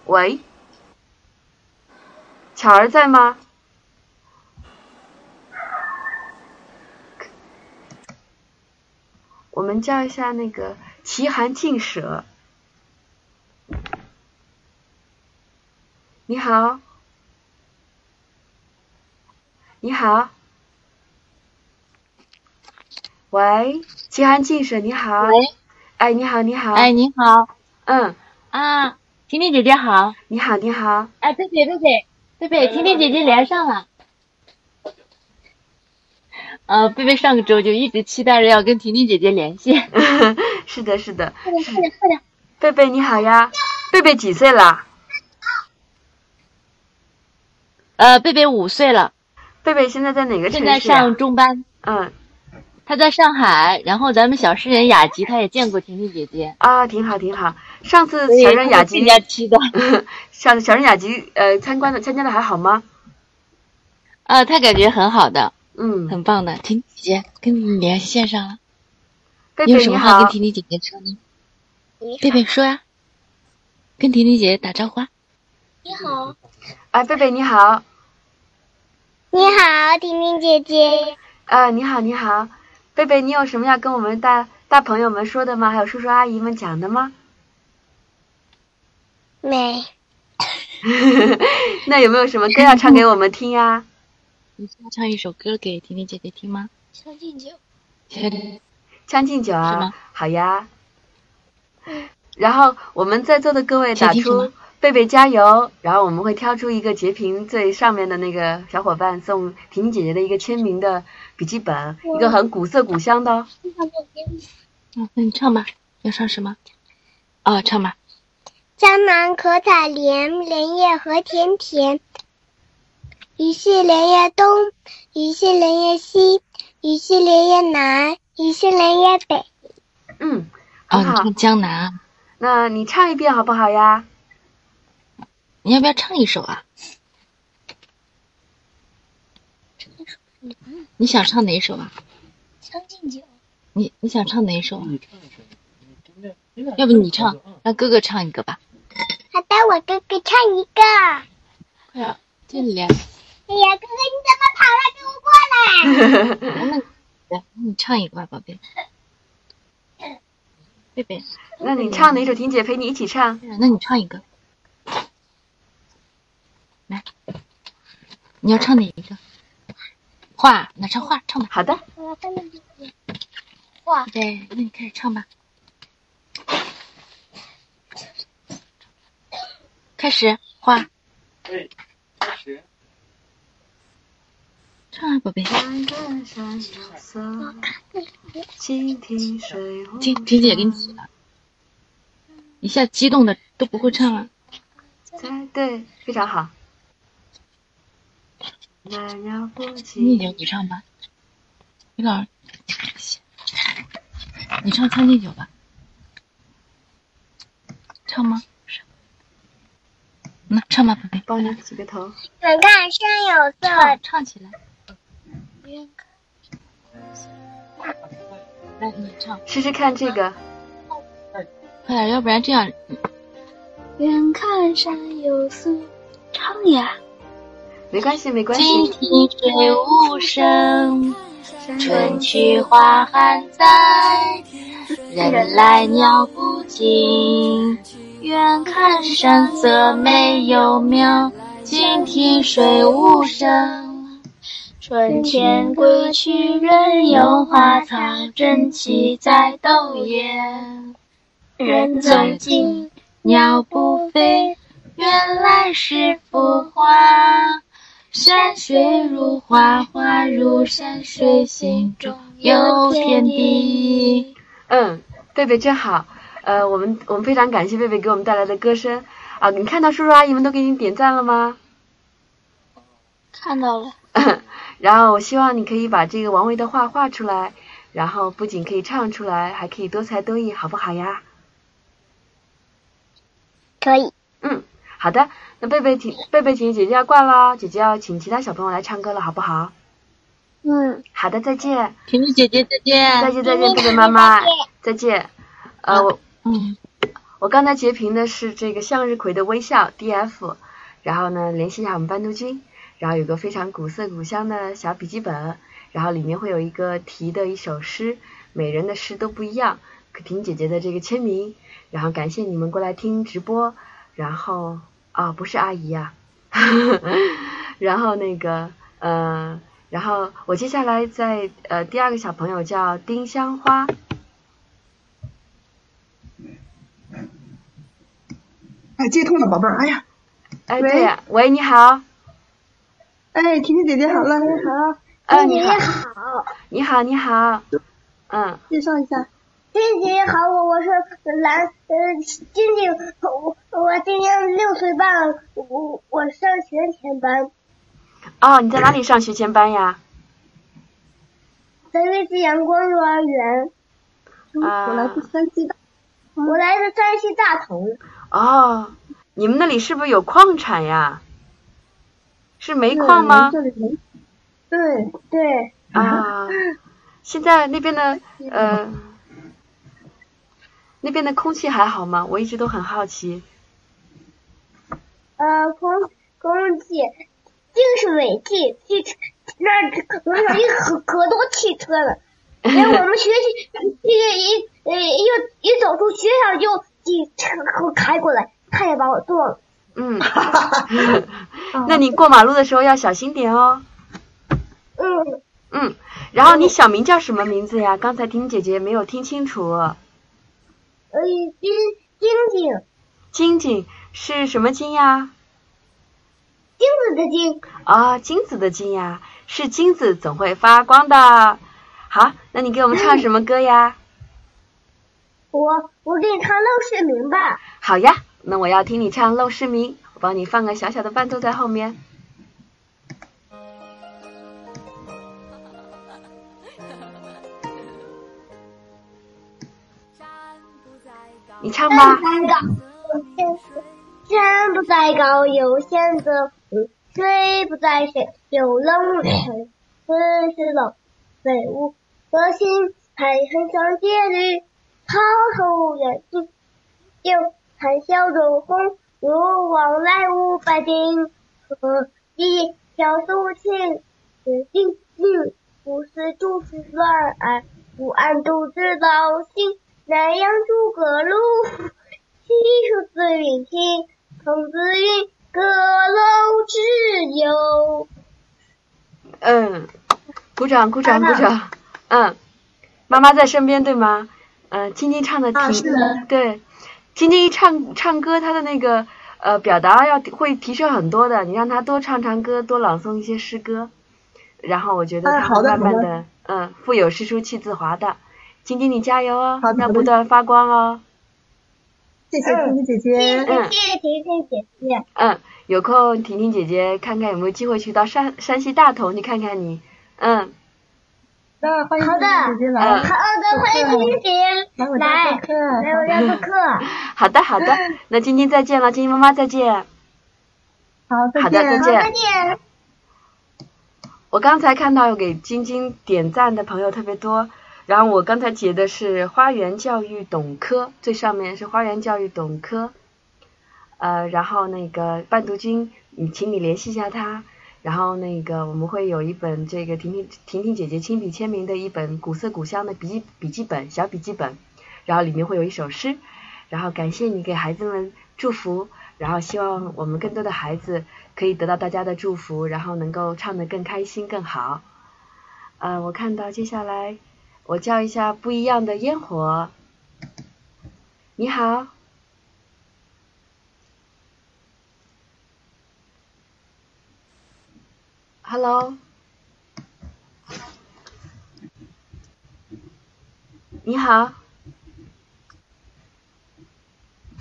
喂，巧儿在吗？我们叫一下那个奇寒净舍。你好，你好，喂，奇寒净舍，你好。喂，哎，你好，你好。哎，你好嗯，啊，婷婷姐姐好。你好，你好。哎，贝贝贝贝贝贝，婷婷姐姐连上了。呃，贝贝上个周就一直期待着要跟婷婷姐姐连线。是的，是的。快点快点快点！贝贝你好呀，贝贝几岁了？呃，贝贝五岁了，贝贝现在在哪个城现在市？上中班，嗯，他在上海。然后咱们小诗人雅集，他也见过婷婷姐姐。啊，挺好，挺好。上次 小人雅集她是更，加期待。上小人雅集呃参观的参加的还好吗？啊，他感觉很好的，嗯，很棒的。婷婷姐姐跟你连线上了，贝你有什么话跟，婷婷姐姐说呢？贝贝说呀，跟婷婷姐姐打招呼啊。你好，啊，贝贝你好，你好，婷婷姐姐。啊，你好你好，贝贝你有什么要跟我们大大朋友们说的吗？还有叔叔阿姨们讲的吗？没，那有没有什么歌要唱给我们听呀？你需要唱一首歌给婷婷姐姐听吗？将进酒。将进酒啊，好呀。然后我们在座的各位打出想听什么“贝贝加油”，然后我们会挑出一个截屏最上面的那个小伙伴送婷婷姐姐的一个签名的笔记本，一个很古色古香的哦。嗯，那你唱吧，要唱什么？哦，唱吧。江南可采莲，莲叶何田田。鱼戏莲叶东，鱼戏莲叶西，鱼戏莲叶南，鱼戏莲叶北。嗯，很哦，你好。唱江南啊？那你唱一遍好不好呀？你要不要唱一首啊？唱一首你想唱哪首啊？将进酒。你你想唱哪一首啊？要不你唱，让哥哥唱一个吧。好的，我哥哥唱一个。快点，进来。哎呀，哥哥，你怎么跑了？给我过来！那来，你唱一个吧，宝贝。贝贝，那你唱哪首？婷姐陪你一起唱。那你唱一个。来，你要唱哪一个？画，那唱画，唱吧。好的。画。对，那你开始唱吧。开始画，对，开始。唱啊，宝贝。山更山有色，蜻蜓水无婷婷姐给你起了，一下激动的都不会唱了。在对，非常好。你唱吧，李老师，你唱《将进酒》吧，唱吗？那唱吧，宝贝，帮你洗个头。远看山有色，唱唱起来。来，你唱，试试看这个。快点，要不然这样，远看山有色。唱呀！没关系，没关金系。庭水无声，春去花还在，人来鸟不惊。远看山色美又妙，近听水无声。春天归去，人有花草，争奇在斗艳。人走近，鸟不飞，原来是幅画。山水如画，画如山水，心中有天地。嗯，贝贝真好。呃，我们我们非常感谢贝贝给我们带来的歌声啊！你看到叔叔阿姨们都给你点赞了吗？看到了。然后我希望你可以把这个王维的画画出来，然后不仅可以唱出来，还可以多才多艺，好不好呀？可以。嗯，好的。那贝贝请贝贝请姐姐要挂了，姐姐要请其他小朋友来唱歌了，好不好？嗯，好的，再见，婷婷姐姐再见。再见，再见，贝贝妈妈，再见。呃，我嗯，我刚才截屏的是这个向日葵的微笑 DF，然后呢联系一下我们班督君，然后有个非常古色古香的小笔记本，然后里面会有一个题的一首诗，每人的诗都不一样，可婷姐姐的这个签名，然后感谢你们过来听直播，然后啊、不是阿姨呀、然后那个呃，然后我接下来在呃第二个小朋友叫丁香花。哎，接通了，宝贝儿。哎呀，哎，喂对呀，喂，你好，哎，婷婷姐姐好了，你好，哎，你好，好，你好，你好，嗯，介绍一下。婷姐姐好，我我是蓝呃晶晶，我我今年六岁半，我我上学前班，哦，你在哪里上学前班呀？在瑞士阳光幼儿园，啊。我来自山西大。我来自山西大同，哦，你们那里是不是有矿产呀？是煤矿吗？这里没。对，对，啊，现在那边的呃，那边的空气还好吗？我一直都很好奇。呃空空气，净是尾气，汽车那儿路上一可可多汽车了。连我们学习一一呃一一走出学校就几车开过来，差点把我撞了。嗯，那你过马路的时候要小心点哦。嗯，嗯，然后你小名叫什么名字呀？刚才听姐姐没有听清楚。呃，晶晶晶，晶晶是什么晶呀？金子的金，啊、金子的金呀，是金子总会发光的。好，那你给我们唱什么歌呀？我我给你唱《陋室铭》吧。好呀，那我要听你唱《陋室铭》，我帮你放个小小的伴奏在后面。你唱吧。山不在高，有仙则名；水不在深，有龙神。此时冷，非吾德心。海恨相接侣，滔滔远近。又谈笑中红，如往来无白丁。何以调素琴？此定定，不是诸事乱耳。不谙独知道心。南阳诸葛庐，西蜀子云亭。孔子云：“阁楼之友。嗯，鼓掌，鼓掌，鼓掌。嗯，妈妈在身边对吗？嗯，晶晶唱的挺、对，晶晶一唱唱歌，她的那个呃表达要会提升很多的。你让她多唱唱歌，多朗诵一些诗歌，然后我觉得哎她慢慢的嗯腹有诗书气自华的。晶晶你加油哦要不断发光哦。谢谢婷婷姐姐。嗯谢谢婷婷姐姐。嗯，有空婷婷姐姐看看有没有机会去到山山西大同去看看你。嗯，那欢迎好的婷婷姐姐来。嗯好的，欢迎来来家做客。来我家做客。好的好的，那晶晶再见了，晶晶妈妈再见。好，的再见。好，见再见。我刚才看到有给晶晶点赞的朋友特别多，然后我刚才截的是花园教育董科，最上面是花园教育董科，呃，然后那个伴读君，你请你联系一下他，然后那个我们会有一本这个婷婷婷婷姐姐亲笔签名的一本古色古香的笔记笔记本小笔记本，然后里面会有一首诗，然后感谢你给孩子们祝福，然后希望我们更多的孩子可以得到大家的祝福，然后能够唱得更开心更好。呃，我看到接下来我叫一下不一样的烟火。你好，Hello，你好，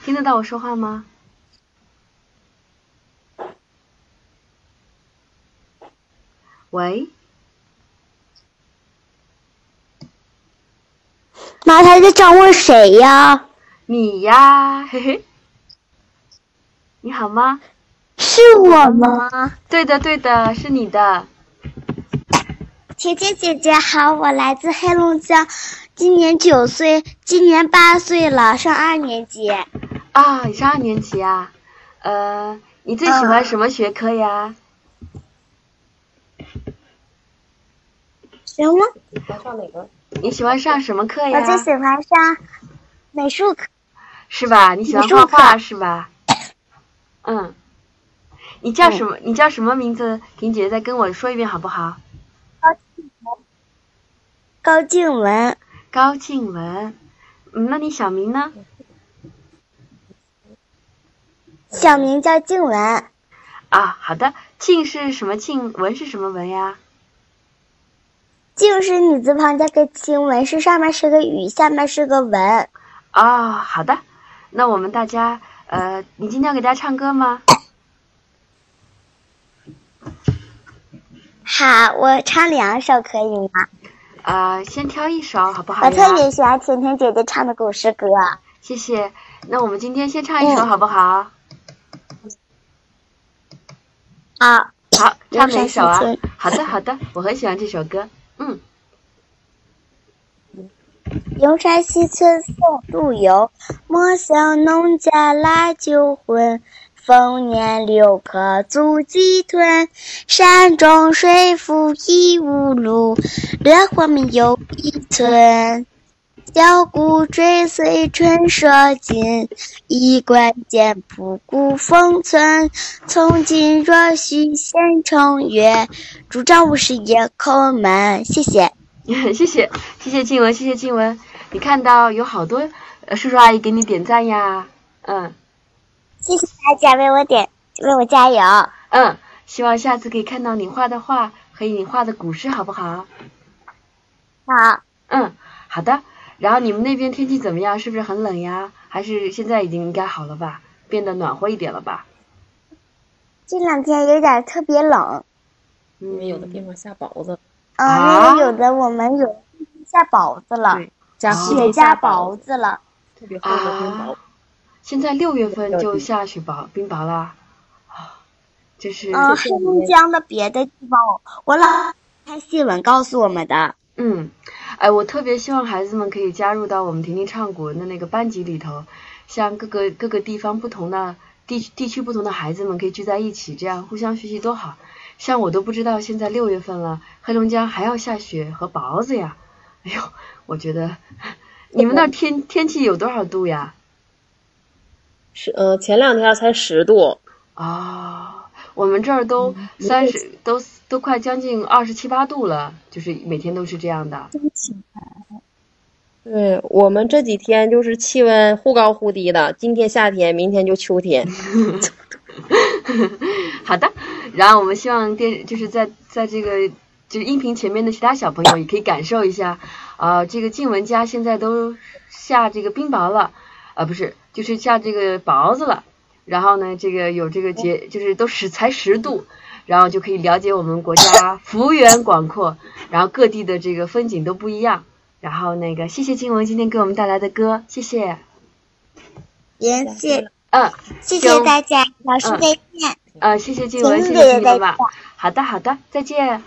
听得到我说话吗？喂，妈，他在找问谁呀？你呀，嘿嘿，你好吗？是我吗？对的，对的，是你的。请甜甜姐姐好，我来自黑龙江，今年九岁，今年八岁了，上二年级。啊，你上二年级啊？呃，你最喜欢什么学科呀？什么？你喜欢上什么课呀我最？喜欢上美术课。是吧？你喜欢画画是吧？嗯。你叫什么？你叫什么名字？婷姐姐再跟我说一遍好不好？高静文，高静文。嗯，那你小名呢？小名叫静文，啊，好的。静是什么静？文是什么文呀？静是女字旁加个清，文是上面是个雨，下面是个文。哦，好的。那我们大家，呃，你今天要给大家唱歌吗？好，我唱两首可以吗？啊、先挑一首好不好我？特别喜欢甜甜姐姐唱的古诗歌。谢谢。那我们今天先唱一首嗯好不好？啊，好，唱哪一首啊？好的，好的，我很喜欢这首歌。嗯，游山西村送陆游，莫笑农家腊酒浑。丰年留客足鸡豚，山重水复疑无路，乐活没有一寸。箫鼓追随春社近，衣冠简朴古风存。从今若许闲乘月，拄杖无时夜叩门。谢谢。谢谢，谢谢静文，谢谢静文。你看到有好多叔叔阿姨给你点赞呀，嗯谢谢大家为我点，为我加油。嗯，希望下次可以看到你画的画和你画的古诗，好不好？好，嗯，好的。然后你们那边天气怎么样？是不是很冷呀？还是现在已经应该好了吧？变得暖和一点了吧？这两天有点特别冷，嗯，因为有的地方下雹子，嗯，啊因为有的我们有下雹子了，雪下雹子了。特别厚的冰雹啊。现在六月份就下雪雹冰雹了，啊，这是嗯，黑龙江的别的地方，我老看新闻告诉我们的。嗯，哎，我特别希望孩子们可以加入到我们婷婷唱古文的那个班级里头，像各个各个地方不同的地地区不同的孩子们可以聚在一起，这样互相学习多好。像我都不知道现在六月份了，黑龙江还要下雪和雹子呀！哎呦，我觉得 你们那儿天天气有多少度呀？是呃，前两天才十度，哦，我们这儿都三十、都都快将近二十七八度了，就是每天都是这样的。对我们这几天就是气温忽高忽低的，今天夏天，明天就秋天。好的，然后我们希望电就是在在这个就是音频前面的其他小朋友也可以感受一下，啊、这个静文家现在都下这个冰雹了，啊、不是，就是下这个雹子了。然后呢，这个有这个节，就是都十才十度，然后就可以了解我们国家 幅员广阔，然后各地的这个风景都不一样。然后那个，谢谢静文今天给我们带来的歌，谢谢。也谢嗯，谢谢大家，老师嗯再见。呃，谢谢静文，谢谢静文吧。好的，好的，再见。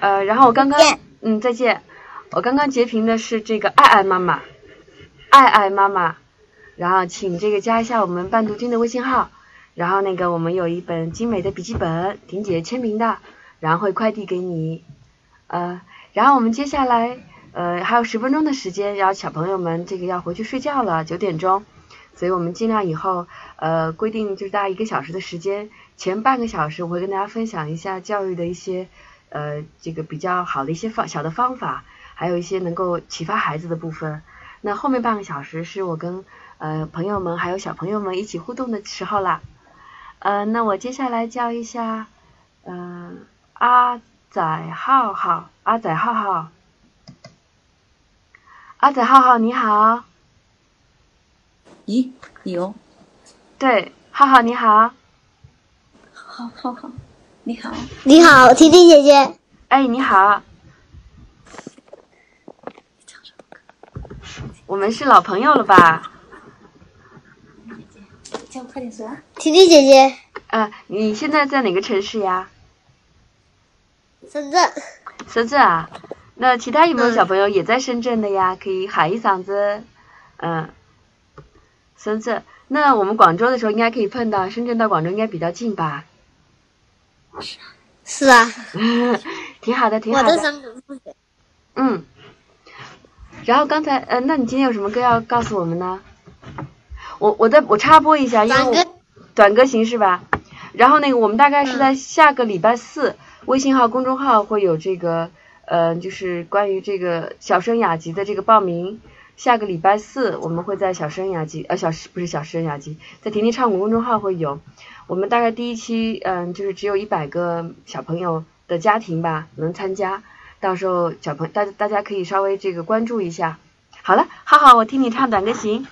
呃，然后我刚刚，嗯，再见。我刚刚截屏的是这个爱爱妈妈，爱爱妈妈。然后请这个加一下我们伴读君的微信号。然后那个我们有一本精美的笔记本，婷姐签名的，然后会快递给你。呃，然后我们接下来呃还有十分钟的时间，然后小朋友们这个要回去睡觉了，九点钟。所以我们尽量以后呃规定就是大家一个小时的时间，前半个小时我会跟大家分享一下教育的一些呃这个比较好的一些方小的方法，还有一些能够启发孩子的部分。那后面半个小时是我跟呃朋友们还有小朋友们一起互动的时候啦。呃，那我接下来叫一下嗯、呃、阿仔浩浩，阿仔浩浩，阿仔浩浩你好。咦，有，对，浩浩你好，浩浩浩，你好，你好，婷婷姐姐。哎你好，我们是老朋友了吧？叫我快点说。婷婷姐姐，呃，你现在在哪个城市呀？深圳。深圳啊，那其他有没有嗯小朋友也在深圳的呀？可以喊一嗓子。嗯，深圳，那我们广州的时候应该可以碰到，深圳到广州应该比较近吧？是啊，挺好的，挺好的。嗯。然后刚才，呃，那你今天有什么歌要告诉我们呢？我我再我插播一下，因为我短歌行是吧？然后那个我们大概是嗯在下个礼拜四，微信号、公众号会有这个，呃，就是关于这个小声雅集的这个报名。下个礼拜四我们会在小声雅集，呃，小不是小声雅集，在甜甜唱鼓公众号会有。我们大概第一期，嗯，就是只有一百个小朋友的家庭吧能参加，到时候小朋大大家可以稍微这个关注一下。好了，浩浩，我听你唱短歌行。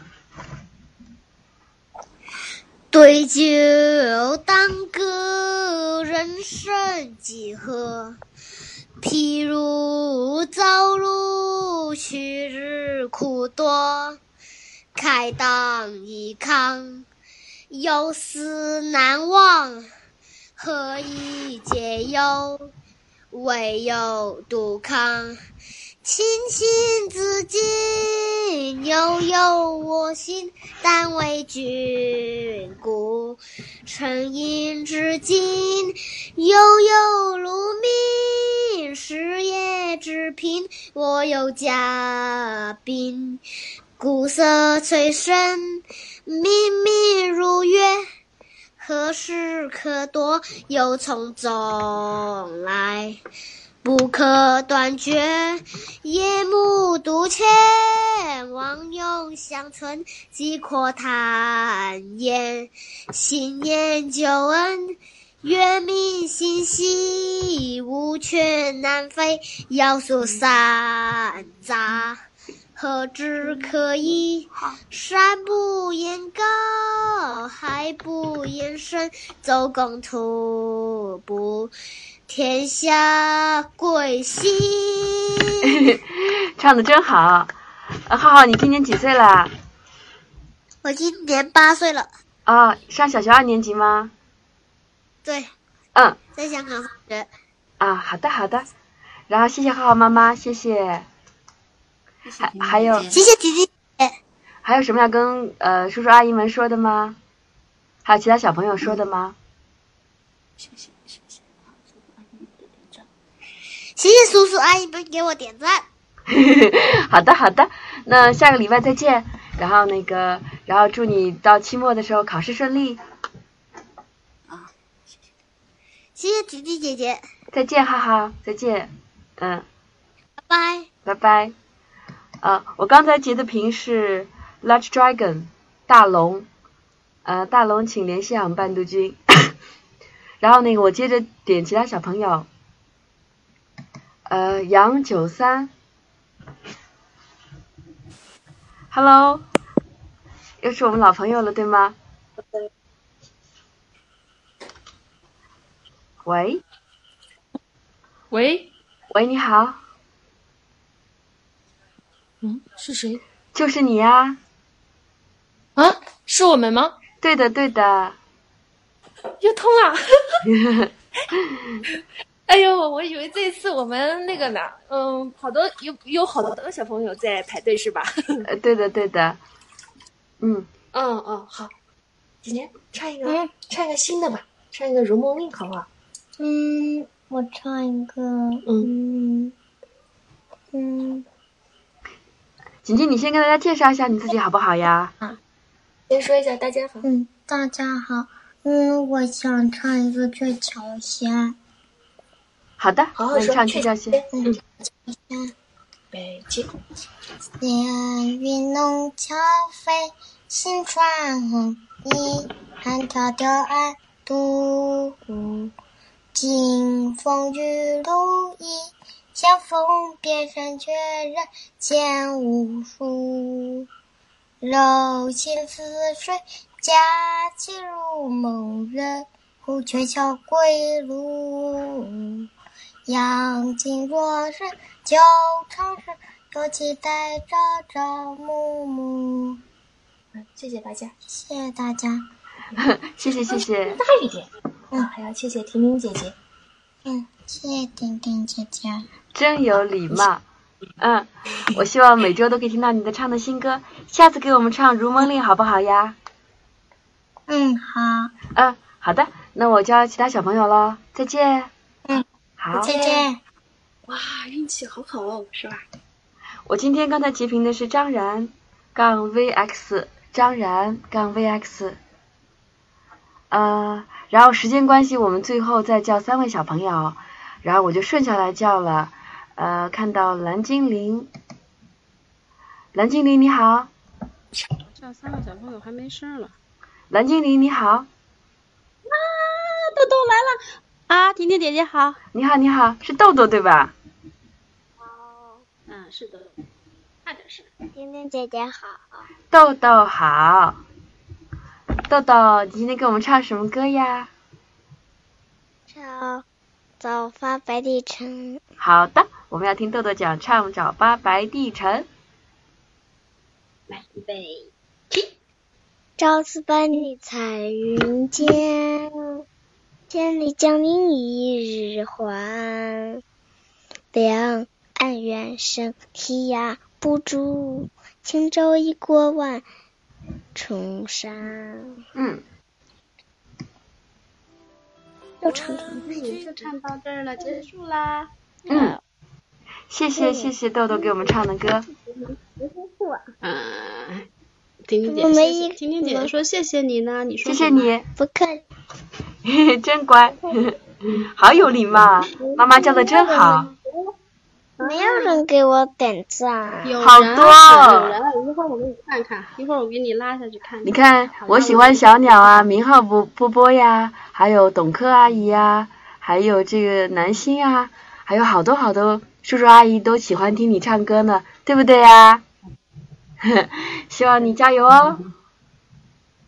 对酒当歌，人生几何？譬如朝露，去日苦多。慨当以慷，忧思难忘。何以解忧？唯有杜康。青青子衿，悠悠我心。但为君故，沉吟至今。悠悠鹿鸣，食野之苹。我有嘉宾，鼓瑟吹笙，明明如月。何时可掇？又从中来。不可断绝，夜幕独欠，望永相存，即阔谈言，新年旧恩，月明星稀，乌鹊南飞，遥诉山楂。何枝可依？山不言高，海不言深，周公吐哺，天下归心。唱的真好。呃，浩浩，你今年几岁了？我今年八岁了，啊、上小学二年级吗？对，嗯，在香港上学。啊，好的好的。然后谢谢浩浩妈妈，谢谢。还还有谢谢姐姐。还有什么要跟呃叔叔阿姨们说的吗？还有其他小朋友说的吗？谢谢叔叔阿姨们给我点赞。好的好的，那下个礼拜再见。然后那个，然后祝你到期末的时候考试顺利。啊谢谢姐姐姐姐，再见，哈哈，再见。嗯，拜拜。拜拜。啊，我刚才截的屏是 Large Dragon 大龙，呃，大龙请联系俺们伴读君。然后那个我接着点其他小朋友，呃，杨九三，Hello，又是我们老朋友了，对吗？喂喂，喂，你好，嗯，是谁？就是你呀、啊，是我们吗？对的，对的。又通了。哎呦，我以为这次我们那个呢，嗯，好多有有好多小朋友在排队是吧？呃，对的，对的。嗯，嗯嗯，好，姐姐唱一个，嗯唱一个新的吧，唱一个《如梦令》好不好？嗯，我唱一个，嗯嗯，锦锦，你先跟大家介绍一下你自己好不好呀？啊先说一下大家好。嗯，大家好，嗯，我想唱一个《鹊桥仙》。好的，好好那你唱《说鹊桥鹊桥仙》。嗯，嗯，北京。连云弄桥飞，新玉露一，相逢便胜却人间无数。柔情似水，佳期如梦鹊桥归路。杨静若是旧常事，又期待朝朝暮暮。嗯，谢谢大家，谢谢大家。谢谢谢谢。大一点。嗯，还要谢谢婷婷姐姐。嗯，谢谢婷婷姐姐。真有礼貌。嗯，我希望每周都可以听到你的唱的新歌，下次给我们唱《如梦令》好不好呀？嗯，好。嗯，好的，那我叫其他小朋友喽，再见。嗯，好，再见。哇，运气好好哦，是吧？我今天刚才截屏的是张然杠 VX，张然杠 VX。呃，然后时间关系，我们最后再叫三位小朋友，然后我就顺下来叫了。呃，看到蓝精灵，蓝精灵你好。叫三个小朋友还没声了。蓝精灵你好。啊，豆豆来了啊！婷婷姐姐好。你好你好，是豆豆对吧？哦，嗯，是豆豆。差点声。婷婷姐姐好。豆豆好。豆豆，你今天给我们唱什么歌呀？唱《早发白帝城》。好的。我们要听豆豆讲唱《早发白帝城》。来，预备，起！朝辞白帝彩云间，千里江陵一日还。两岸猿声啼哑不住，轻舟已过万重山。嗯。又唱唱，也是唱到这儿了，结束啦。嗯。谢谢谢谢豆豆给我们唱的歌。嗯，婷婷姐姐，婷婷姐姐说谢谢你呢，你说谢谢你，不客气，真乖，好有礼貌，妈妈教的真好。没有人给我点赞，好多。有人，一会儿我给你看看，一会儿我给你拉下去看。你看，我喜欢小鸟啊，明浩波波波呀，还有董珂阿姨呀，还有这个南星啊，还有好多好多。叔叔阿姨都喜欢听你唱歌呢，对不对呀？希望你加油哦！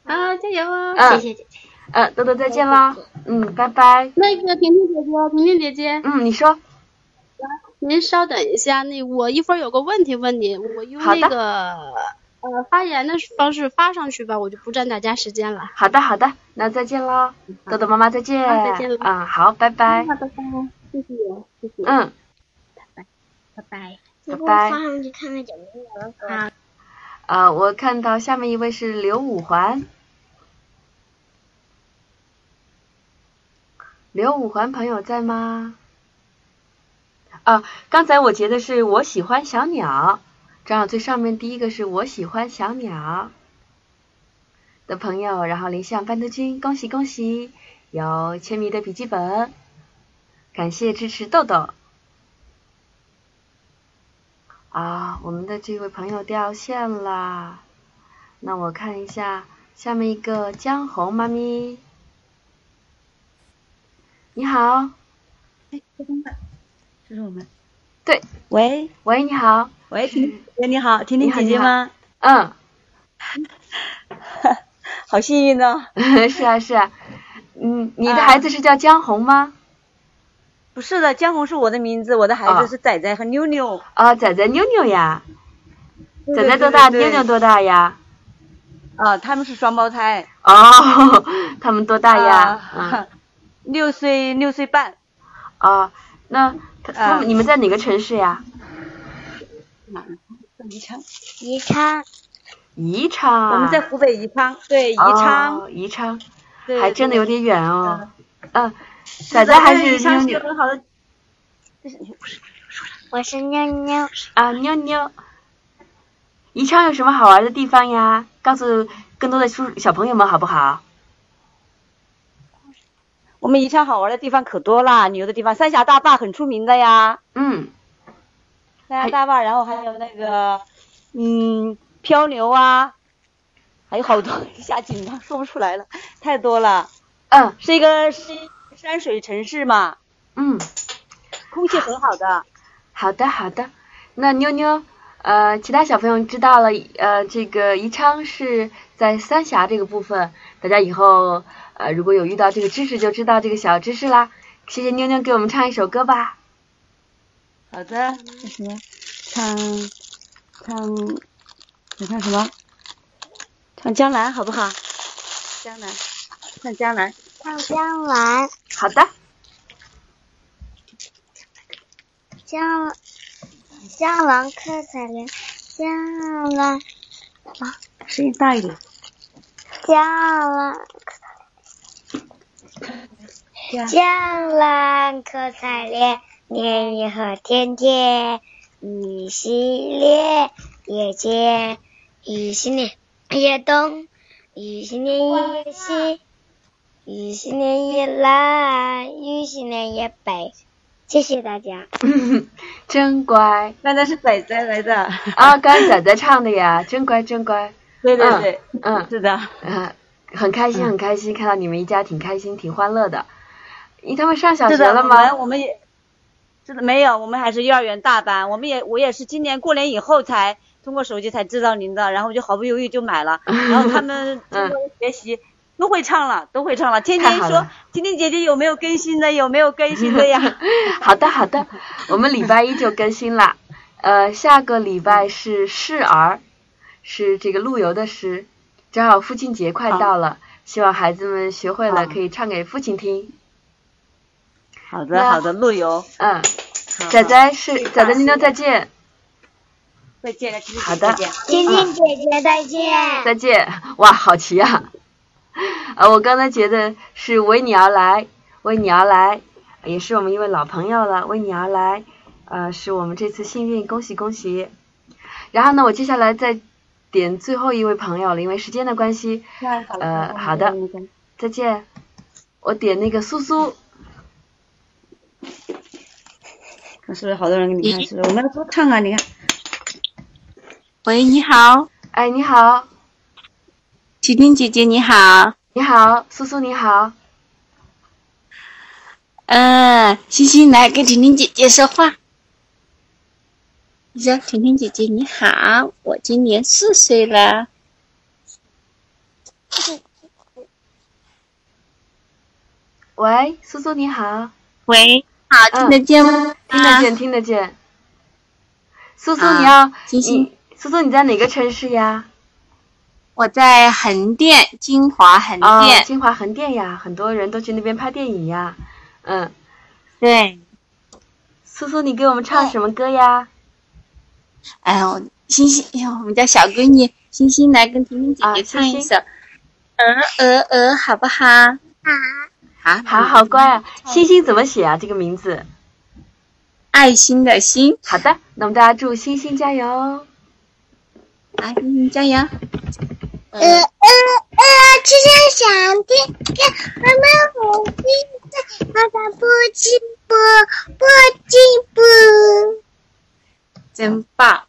啊，加油哦！谢谢姐姐。嗯，豆豆再见啦！嗯，拜拜。那个婷婷姐姐，婷婷姐姐。嗯，你说。您稍等一下，那我一会儿有个问题问你，我用那个呃发言的方式发上去吧，我就不占大家时间了。好的，好的，那再见喽，豆豆妈妈再见。再见了。嗯，好，拜拜。好，拜拜，谢谢，谢谢。嗯。拜拜，拜拜。发上去看看有没有人好。啊，我看到下面一位是刘五环。刘五环朋友在吗？啊，刚才我截的是我喜欢小鸟，正好最上面第一个是我喜欢小鸟的朋友，然后林向班德军，恭喜恭喜，有千米的笔记本，感谢支持豆豆。啊，我们的这位朋友掉线了。那我看一下，下面一个江红妈咪，你好。哎，这是这是我们。对。喂。喂，你好。喂，婷姐你好，婷婷姐姐吗？嗯。好幸运呢。是啊是啊。嗯，你的孩子是叫江红吗？不是的，江红是我的名字，我的孩子是仔仔和妞妞。啊，仔仔妞妞呀，仔仔多大？妞妞多大呀？啊，他们是双胞胎。哦，他们多大呀？六岁，六岁半。啊，那他他们你们在哪个城市呀？哪？宜昌。宜昌。宜昌。我们在湖北宜昌。对，宜昌。宜昌。还真的有点远哦。嗯。仔仔还是妞妞？我是妞妞。啊，妞妞。宜昌有什么好玩的地方呀？告诉更多的叔小朋友们好不好？我们宜昌好玩的地方可多啦，旅游的地方，三峡大坝很出名的呀。嗯。三峡大坝，然后还有那个，嗯，漂流啊，还有好多，一下紧张说不出来了，太多了。嗯。是一个是。山水城市嘛，嗯，空气很好的。好的，好的。那妞妞，呃，其他小朋友知道了，呃，这个宜昌是在三峡这个部分，大家以后呃如果有遇到这个知识，就知道这个小知识啦。谢谢妞妞给我们唱一首歌吧。好的，什么？唱唱，你唱什么？唱江南好不好？江南，唱江南。唱江南。好的。江江郎可采莲，江南啊，声音大一点。江南江南可采莲，莲叶何田田，雨细莲，叶尖，雨细莲，叶东，雨细莲叶西，雨细莲叶南，雨细莲叶北。谢谢大家。真乖。那那是仔仔来的。啊，刚才仔仔唱的呀，真乖真乖。对对对，嗯，是的。嗯，很开心很开心，看到你们一家挺开心挺欢乐的。咦，他们上小学了吗？我们也，是的，没有，我们还是幼儿园大班。我们也，我也是今年过年以后才通过手机才知道您的，然后就毫不犹豫就买了。然后他们通过学习。都会唱了，都会唱了。天天说，天天姐姐有没有更新的？有没有更新的呀？好的，好的，我们礼拜一就更新了。呃，下个礼拜是示儿，是这个陆游的诗，正好父亲节快到了，希望孩子们学会了可以唱给父亲听。好的，好的，陆游。嗯，仔仔是仔仔，妞妞再见。再见，好的，婷婷姐姐再见。再见，哇，好齐啊！呃，我刚才觉得是为你而来，为你而来，也是我们一位老朋友了。为你而来，呃，是我们这次幸运，恭喜恭喜。然后呢，我接下来再点最后一位朋友了，因为时间的关系。呃，好的，再见。我点那个苏苏。看是不是好多人给你看？是不是？我们要多唱啊！你看。喂，你好。哎，你好。婷婷姐姐你好，你好，苏苏你好。嗯，欣欣来跟婷婷姐姐说话。你说，婷婷姐姐你好，我今年四岁了。喂，苏苏你好。喂，好，听得见吗？听得见，听得见。苏苏你要，星星，苏苏你在哪个城市呀？我在横店，金华横店。金华横店呀，很多人都去那边拍电影呀。嗯，对。苏苏，你给我们唱什么歌呀？哎呦，星星，哎呦，我们家小闺女星星来跟婷婷姐姐唱一首《鹅鹅鹅》，好不好？好。好，好好乖啊！星星怎么写啊？这个名字？爱心的心。好的，那我们大家祝星星加油。来，星星加油。呃呃呃，只想想天天，妈妈好心塞，爸爸不进步，不进步。真棒，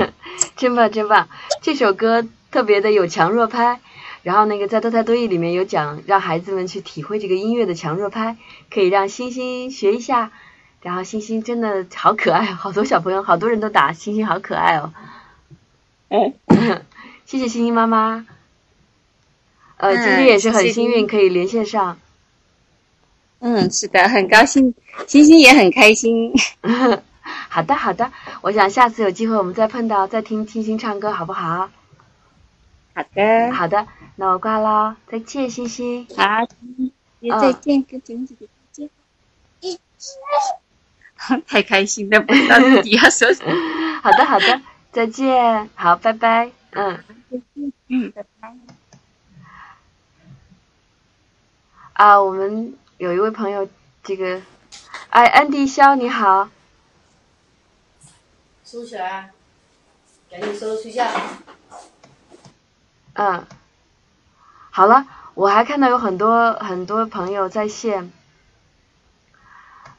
真棒，真棒！这首歌特别的有强弱拍，然后那个在多才多艺里面有讲，让孩子们去体会这个音乐的强弱拍，可以让星星学一下。然后星星真的好可爱，好多小朋友，好多人都打星星，好可爱哦。嗯。谢谢星星妈妈，呃，今天也是很幸运可以连线上。嗯，是的，很高兴，星星也很开心。好的，好的，我想下次有机会我们再碰到，再听星星唱歌，好不好？好的，好的，那我挂了，再见，星星。好，也再见，跟婷姐姐再见。太开心了，不知道自己要说什么。好的，好的，再见，好，拜拜，嗯。嗯，啊，我们有一位朋友，这个，哎，安迪肖，你好。收起来，赶紧收睡觉。嗯，好了，我还看到有很多很多朋友在线。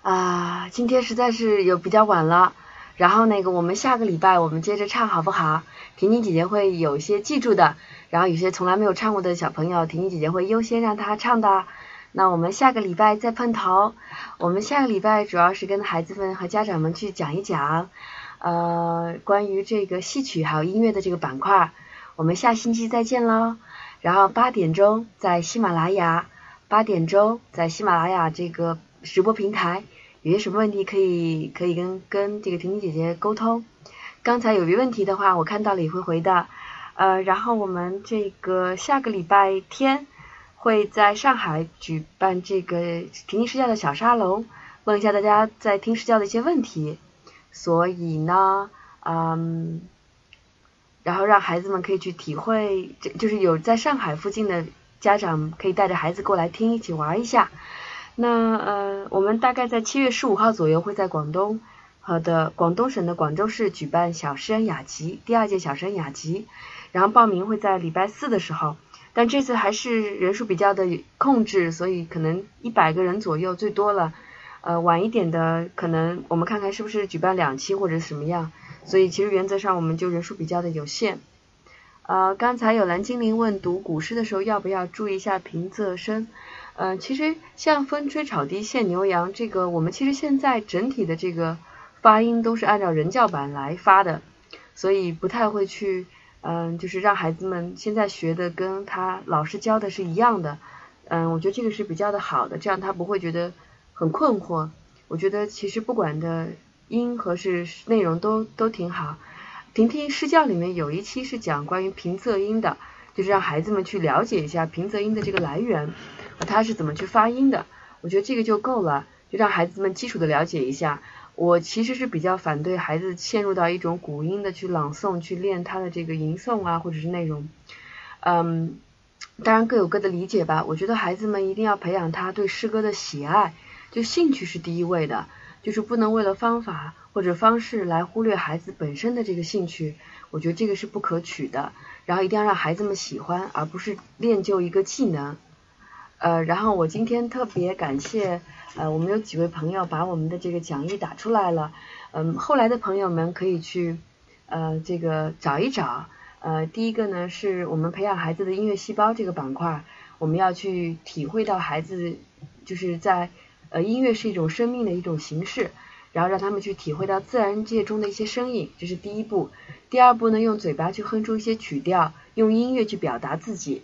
啊，今天实在是有比较晚了。然后那个，我们下个礼拜我们接着唱好不好？婷婷姐姐会有些记住的，然后有些从来没有唱过的小朋友，婷婷姐姐会优先让他唱的。那我们下个礼拜再碰头。我们下个礼拜主要是跟孩子们和家长们去讲一讲，呃，关于这个戏曲还有音乐的这个板块。我们下星期再见喽。然后八点钟在喜马拉雅，八点钟在喜马拉雅这个直播平台。有些什么问题可以可以跟跟这个婷婷姐姐沟通。刚才有一问题的话，我看到了也会回的。呃，然后我们这个下个礼拜天会在上海举办这个婷婷试教的小沙龙，问一下大家在听试教的一些问题。所以呢，嗯，然后让孩子们可以去体会，这就是有在上海附近的家长可以带着孩子过来听，一起玩一下。那呃，我们大概在七月十五号左右会在广东好的广东省的广州市举办小诗人雅集第二届小诗人雅集，然后报名会在礼拜四的时候，但这次还是人数比较的控制，所以可能一百个人左右最多了。呃，晚一点的可能我们看看是不是举办两期或者什么样，所以其实原则上我们就人数比较的有限。呃，刚才有蓝精灵问读古诗的时候要不要注意一下平仄声。呃，其实像风吹草低见牛羊这个，我们其实现在整体的这个发音都是按照人教版来发的，所以不太会去，嗯，就是让孩子们现在学的跟他老师教的是一样的，嗯，我觉得这个是比较的好的，这样他不会觉得很困惑。我觉得其实不管的音和是内容都都挺好。婷婷试教里面有一期是讲关于平仄音的，就是让孩子们去了解一下平仄音的这个来源。他是怎么去发音的？我觉得这个就够了，就让孩子们基础的了解一下。我其实是比较反对孩子陷入到一种古音的去朗诵、去练他的这个吟诵啊，或者是内容。嗯，当然各有各的理解吧。我觉得孩子们一定要培养他对诗歌的喜爱，就兴趣是第一位的，就是不能为了方法或者方式来忽略孩子本身的这个兴趣。我觉得这个是不可取的。然后一定要让孩子们喜欢，而不是练就一个技能。呃，然后我今天特别感谢，呃，我们有几位朋友把我们的这个讲义打出来了，嗯，后来的朋友们可以去，呃，这个找一找，呃，第一个呢是我们培养孩子的音乐细胞这个板块，我们要去体会到孩子就是在，呃，音乐是一种生命的一种形式，然后让他们去体会到自然界中的一些声音，这是第一步，第二步呢，用嘴巴去哼出一些曲调，用音乐去表达自己。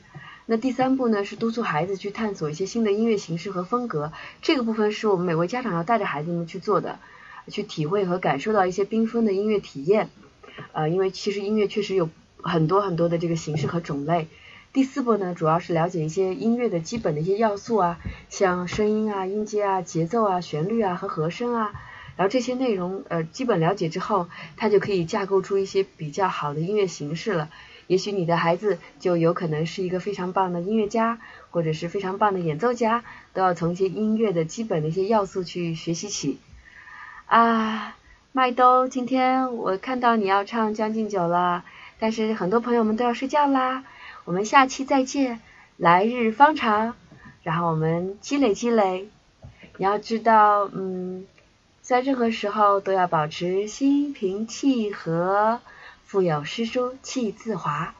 那第三步呢，是督促孩子去探索一些新的音乐形式和风格。这个部分是我们每位家长要带着孩子们去做的，去体会和感受到一些缤纷的音乐体验。呃，因为其实音乐确实有很多很多的这个形式和种类。第四步呢，主要是了解一些音乐的基本的一些要素啊，像声音啊、音阶啊、节奏啊、旋律啊和和声啊。然后这些内容呃基本了解之后，他就可以架构出一些比较好的音乐形式了。也许你的孩子就有可能是一个非常棒的音乐家，或者是非常棒的演奏家，都要从一些音乐的基本的一些要素去学习起。啊，麦兜，今天我看到你要唱《将进酒》了，但是很多朋友们都要睡觉啦。我们下期再见，来日方长，然后我们积累积累。你要知道，嗯，在任何时候都要保持心平气和。腹有诗书气自华，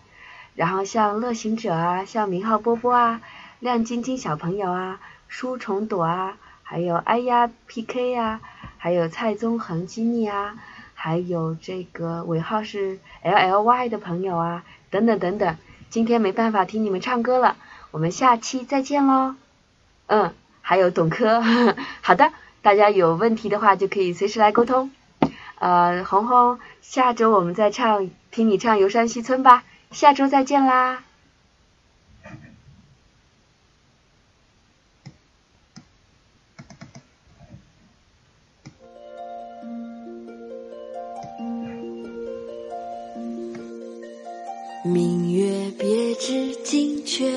然后像乐行者啊，像明浩波波啊，亮晶晶小朋友啊，书虫朵啊，还有哎呀 PK 呀，还有蔡宗恒基尼啊，还有这个尾号是 LLY 的朋友啊，等等等等，今天没办法听你们唱歌了，我们下期再见喽。嗯，还有董科，好的，大家有问题的话就可以随时来沟通。呃，红红，下周我们再唱，听你唱《游山西村》吧。下周再见啦！明月别枝惊鹊，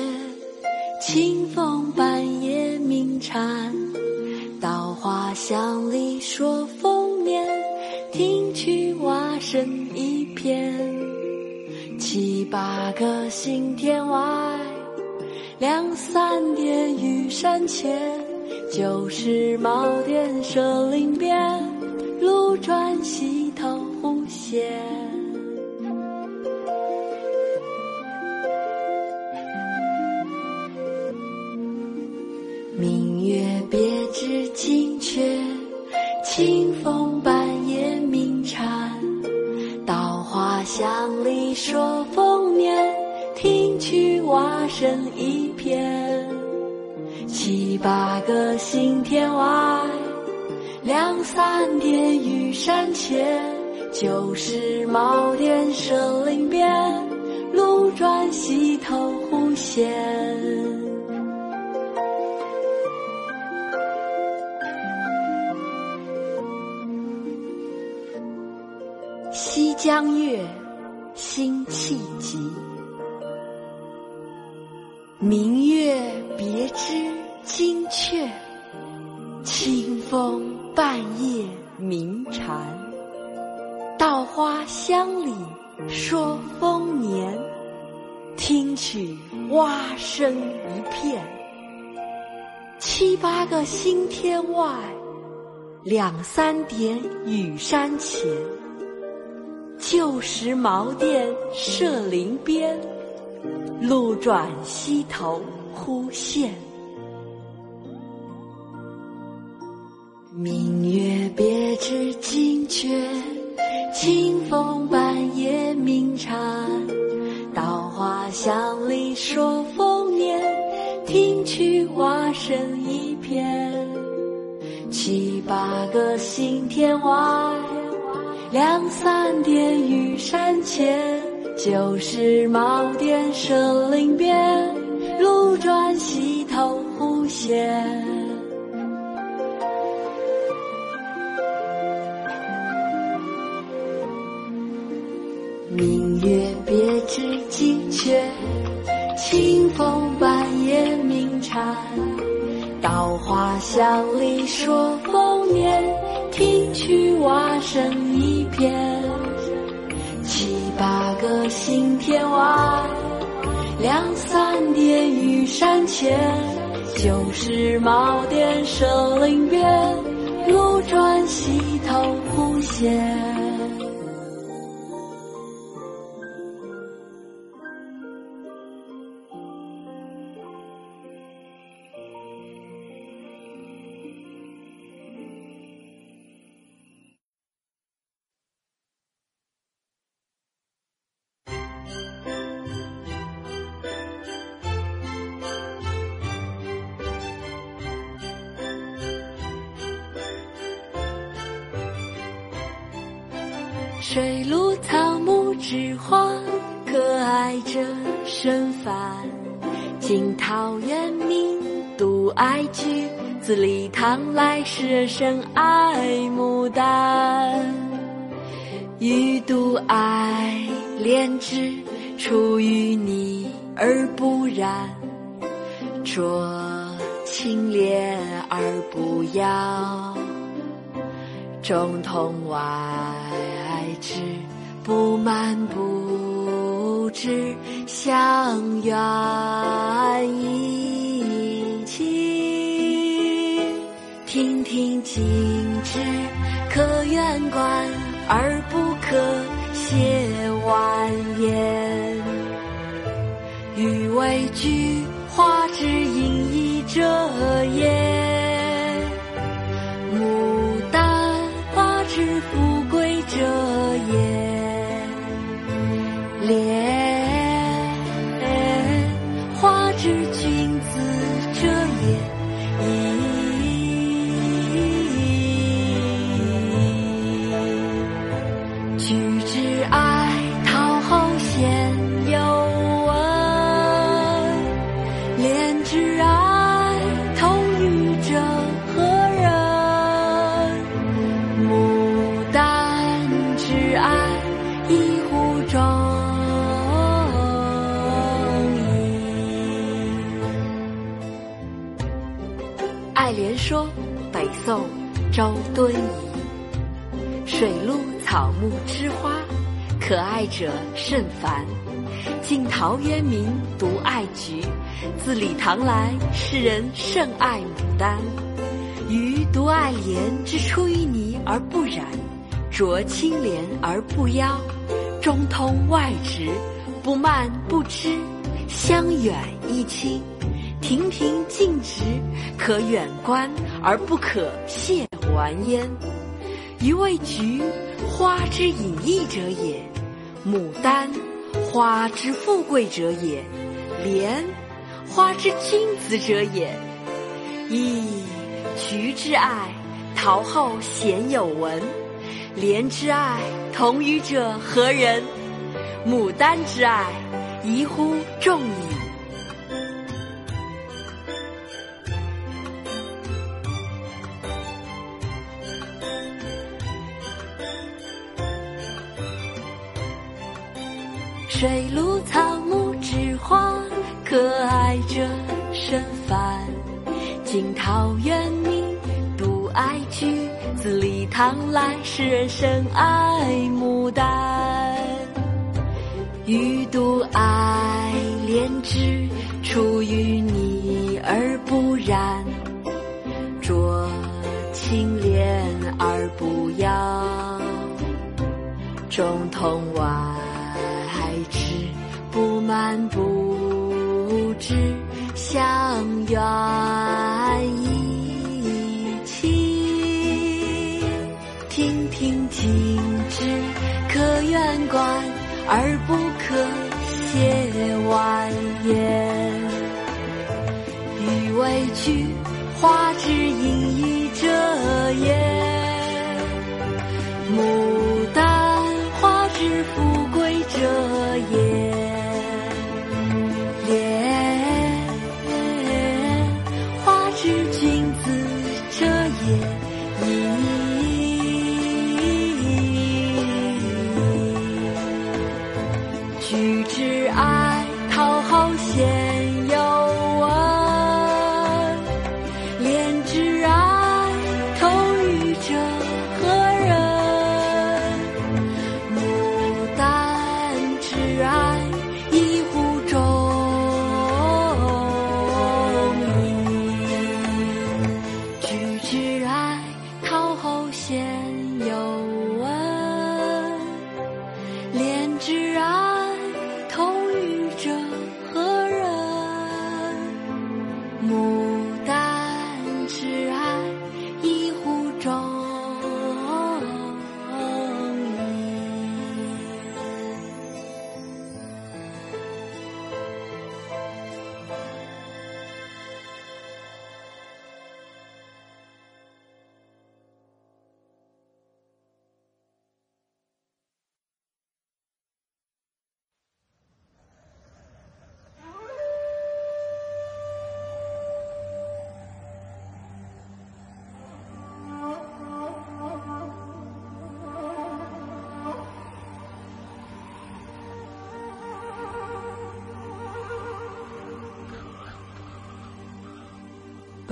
清风半夜鸣蝉。稻花香里说丰年。听取蛙声一片，七八个星天外，两三点雨山前，旧时茅店社林边，路转溪头忽见。蛙声一片。七八个星天外，两三点雨山前。旧时茅店社林边，路转溪头忽见。西江月，辛弃疾。明月别枝惊鹊，清风半夜鸣蝉。稻花香里说丰年，听取蛙声一片。七八个星天外，两三点雨山前。旧时茅店社林边，路转溪头忽见。明月别枝惊鹊，清风半夜鸣蝉。稻花香里说丰年，听取蛙声一片。七八个星天外。两三点雨山前，旧时茅店社林边，路转溪头忽见。明月别枝惊鹊，清风半夜鸣蝉。稻花香里说丰年，听取蛙声一片。七八个星天外，两三点雨山前。旧时茅店社林边，路转溪头忽见。独爱菊，自李唐来诗人深爱牡丹。予独爱莲之，出淤泥而不染，濯清涟而不妖。中通外直，不蔓不枝，香远益心之，可远观而不可亵玩焉。予为菊花之隐逸者也。敦颐。水陆草木之花，可爱者甚蕃。晋陶渊明独爱菊，自李唐来世人甚爱牡丹。予独爱莲之出淤泥而不染，濯清涟而不妖。中通外直，不蔓不枝，香远益清。亭亭净植，可远观而不可亵玩焉。予谓菊花之隐逸者也，牡丹花之富贵者也，莲花之君子者也。噫！菊之爱陶后鲜有闻，莲之爱同予者何人？牡丹之爱宜乎众矣。水陆草木之花，可爱着身凡。惊涛远觅独爱菊，自李唐来，世人深爱牡丹。欲独爱莲之，出淤泥而不染，濯清涟而不妖。中通外，不蔓不枝，香远益气。亭亭净植可远观，而不可亵玩焉。予为菊花之隐逸者也。牡丹花之富贵者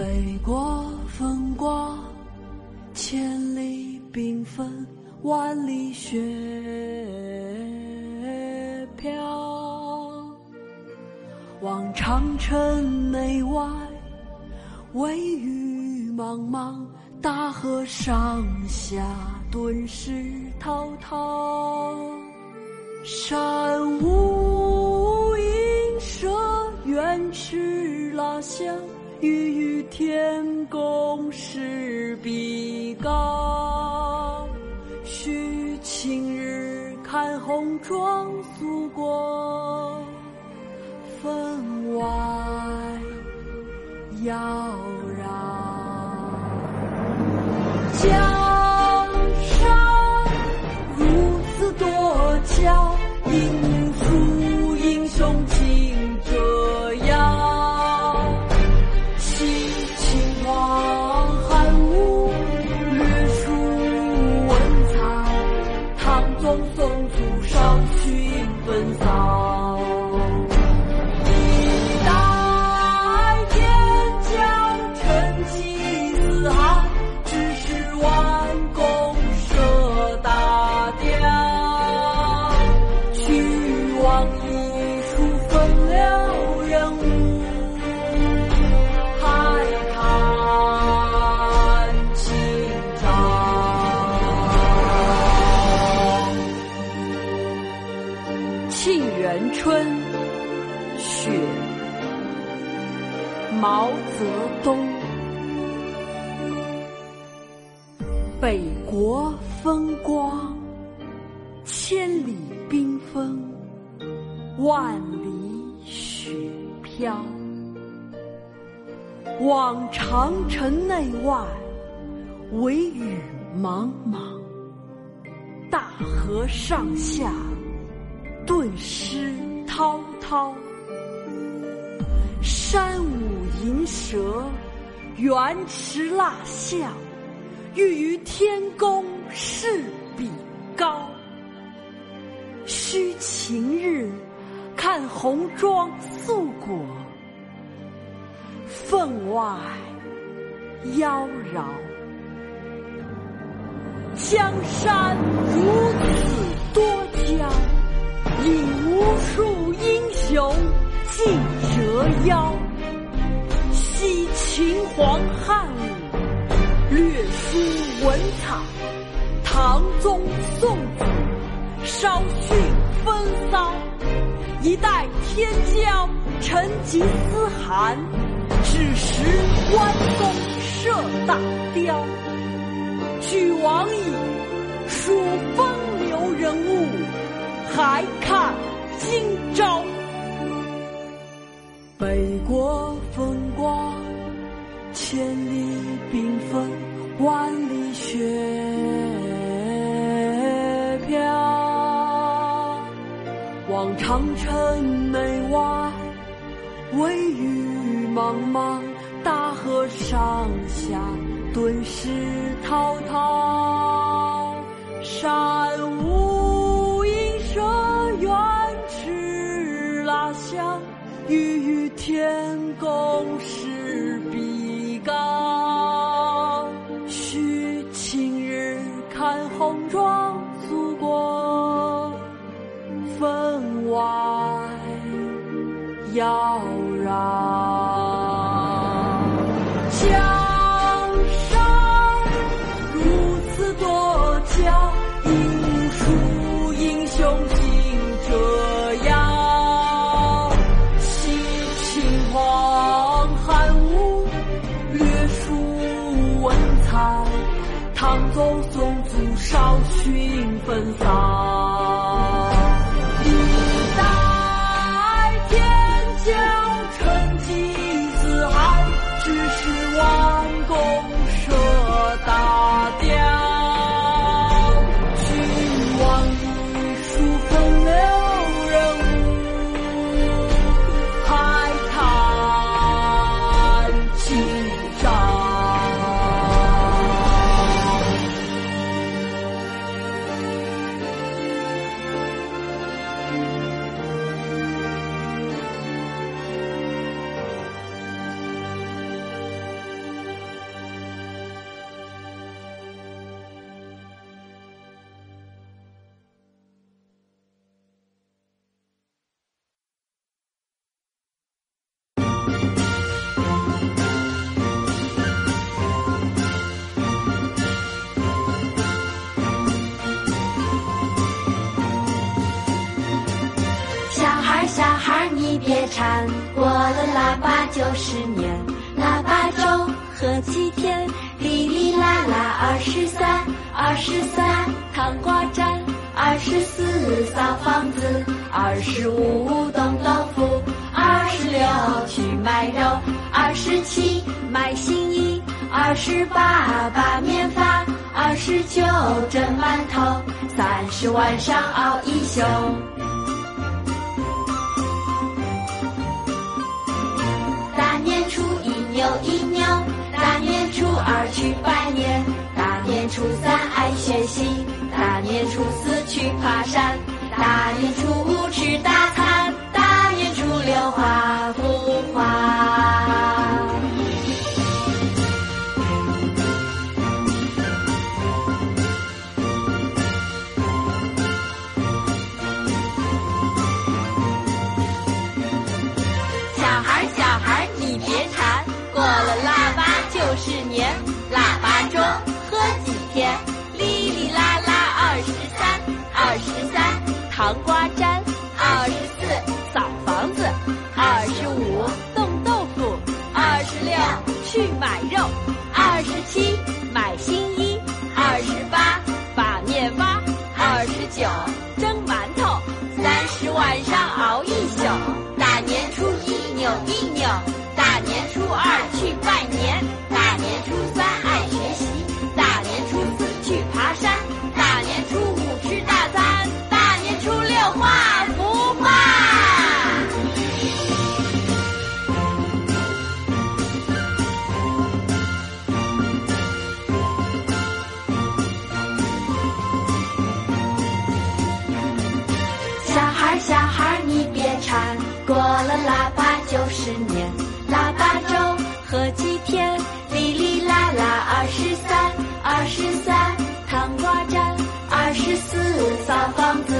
北国风光，千里缤纷，万里雪飘。望长城内外，惟余莽莽，大河上下顿时滔滔。山无映射，远驰拉香，欲与天公试比高。须晴日看红装，素裹分外妖城内外，惟雨茫茫，大河上下，顿失滔滔。山舞银蛇，原驰蜡象，欲与天公试比高。须晴日，看红装素裹。分外 妖娆，江山如此多娇，引无数英雄竞折腰。惜秦皇汉武，略输文采；唐宗宋祖，稍逊风骚。一代天骄，成吉思汗。只识关公射大雕，俱往矣，数风流人物，还看今朝。北国风光，千里冰封，万里雪飘。望长城内外，惟余。茫茫大河上下，顿时滔滔。山无映射，远驰蜡象，欲与天共九十年，腊八粥喝七天，哩哩啦啦二十三，二十三糖瓜粘，二十四扫房子，二十五冻豆腐，二十六去买肉，二十七买新衣，二十八把面发，二十九蒸馒头，三十晚上熬一宿。有一年，大年初二去拜年，大年初三爱学习，大年初四去爬山，大年初五吃大餐，大年初六画幅画。糖瓜粘，二十四扫房子，二十五冻豆腐，二十六去买肉，二十七买新衣，二十八把面发，二十九蒸馒头，三十晚上熬一宿，大年初一扭一扭，大年初二去拜过了腊八就是年，腊八粥喝几天，哩哩啦啦二十三，二十三糖瓜粘，二十四扫房子，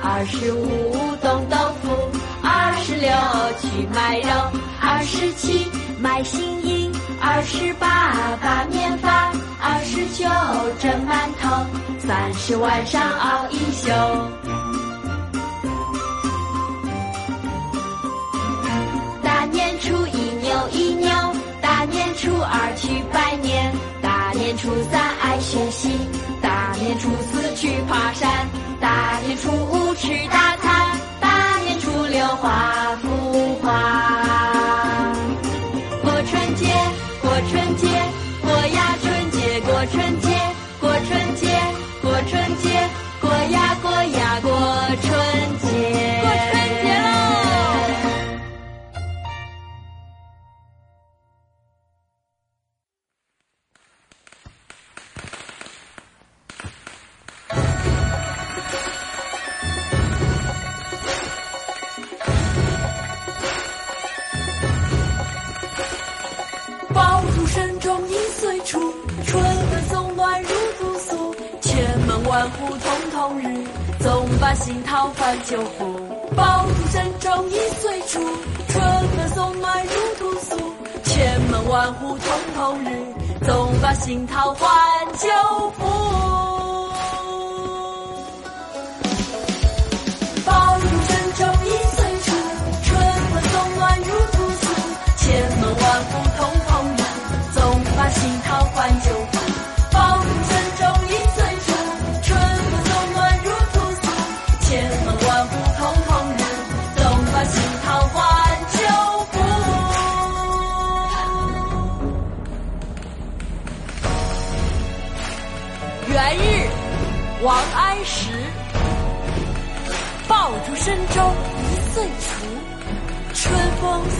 二十五冻豆腐，二十六去买肉，二十七买新衣，二十八把面发，二十九蒸馒头，三十晚上熬一宿。年初一扭一扭，大年初二去拜年，大年初三爱学习，大年初四去爬山，大年初五吃大餐，大年初六花千门万户曈曈日，总把新桃换旧符。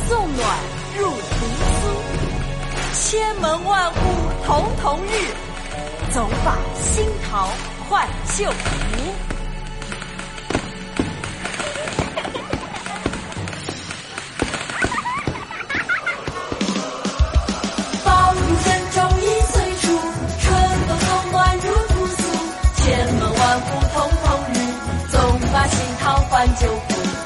送暖入屠苏。千门万户曈曈日，总把新桃换旧符。爆竹声中一岁除，春风送暖入屠苏。千门万户曈曈日，总把新桃换旧符。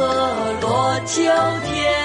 银河落秋天。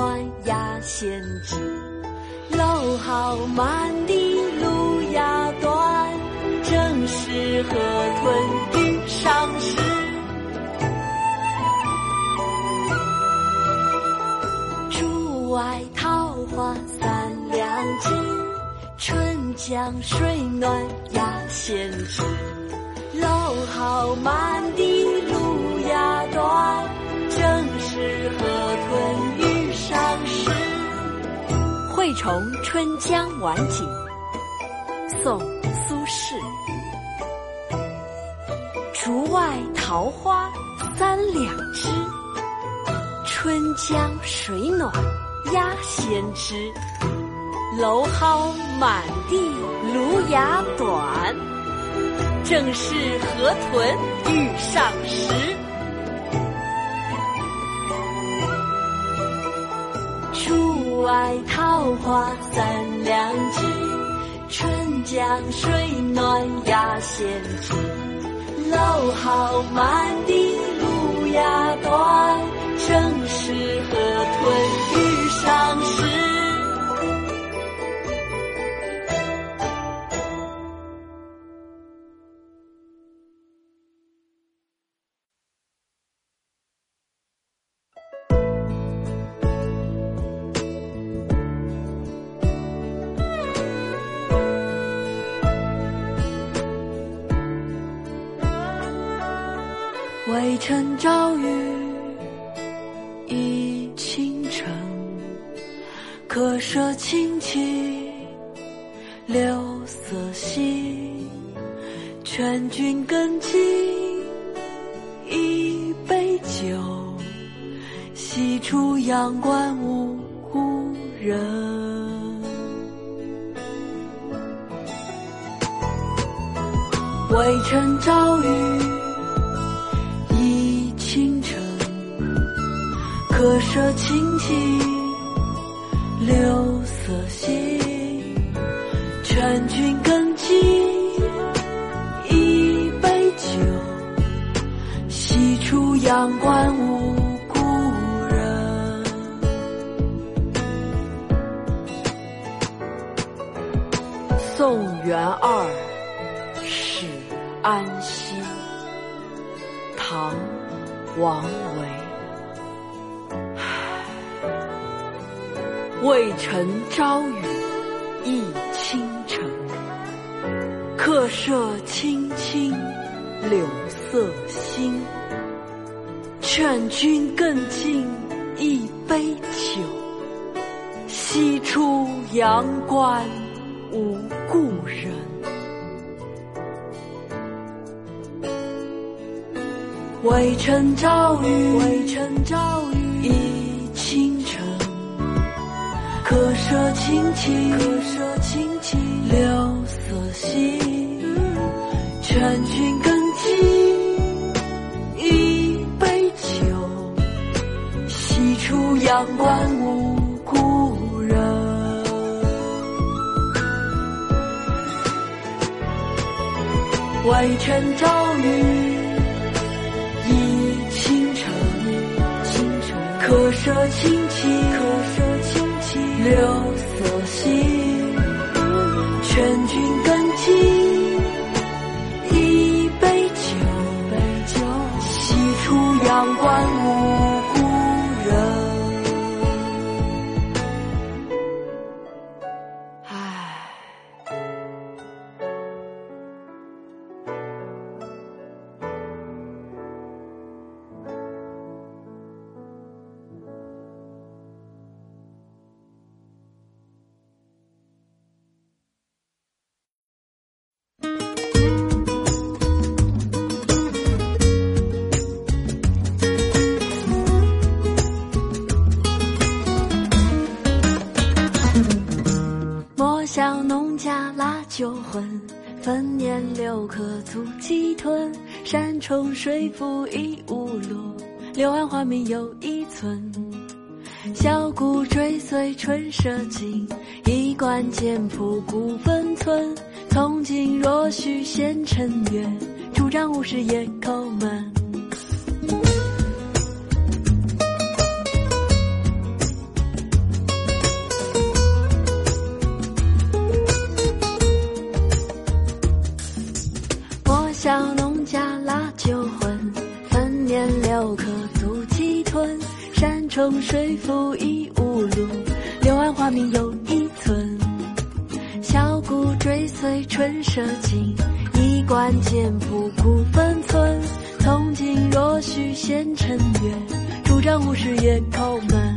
暖鸭先知，蒌蒿满地芦芽短，正是河豚欲上时。竹外桃花三两枝，春江水暖鸭先知。蒌蒿满地芦芽短，正是河。惠崇春江晚景宋苏轼。竹外桃花三两枝春江水暖鸭先知。蒌蒿满地芦芽短正是河豚欲上时外桃花三两枝，春江水暖鸭先知。蒌蒿满地芦芽短，正是河豚欲上时。阳关无故人。渭城朝雨浥轻尘，客舍青青柳色新。劝君更尽一杯酒，西出阳关无送元二使安西，唐·王维。渭城朝雨浥轻尘，客舍青青柳色新。劝君更尽一杯酒，西出阳关无故人。渭城朝雨，渭城朝雨浥轻尘。客舍青青，客舍青青柳色新。劝君更尽一杯酒，西出阳关无外城朝雨浥轻尘，客舍青青，客舍青青柳色新。劝君更尽一杯酒，西出阳关无酒浑，分年留客足鸡豚。山重水复疑无路，柳暗花明又一村。箫鼓追随春社近，衣冠简朴古风存。从今若许闲乘月，拄杖无时夜叩门。东水复一无路，柳暗花明又一村。小鼓追随春社近，衣冠简朴古风存。从今若许闲乘月，拄杖无时夜叩门。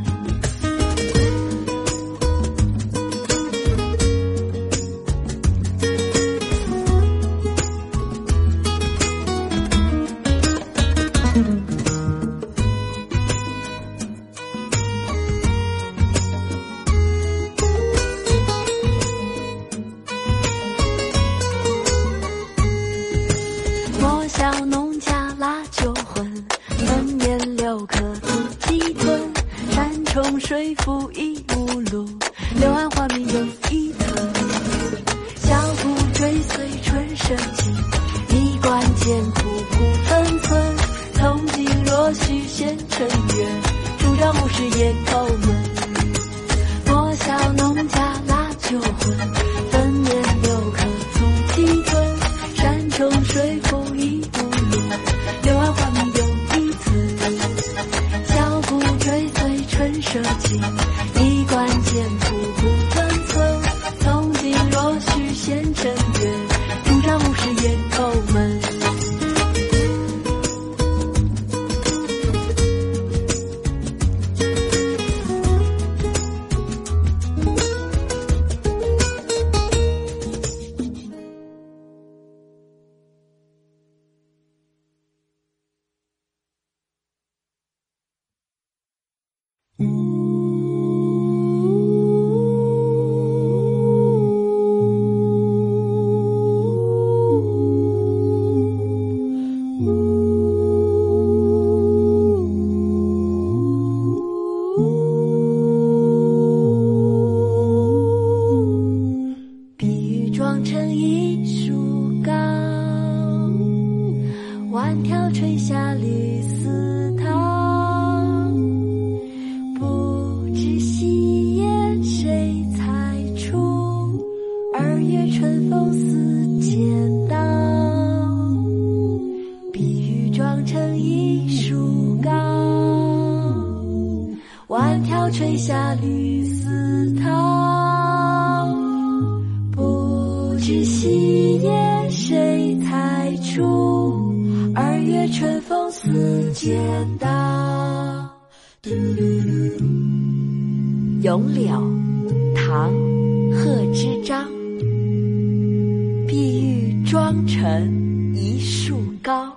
高。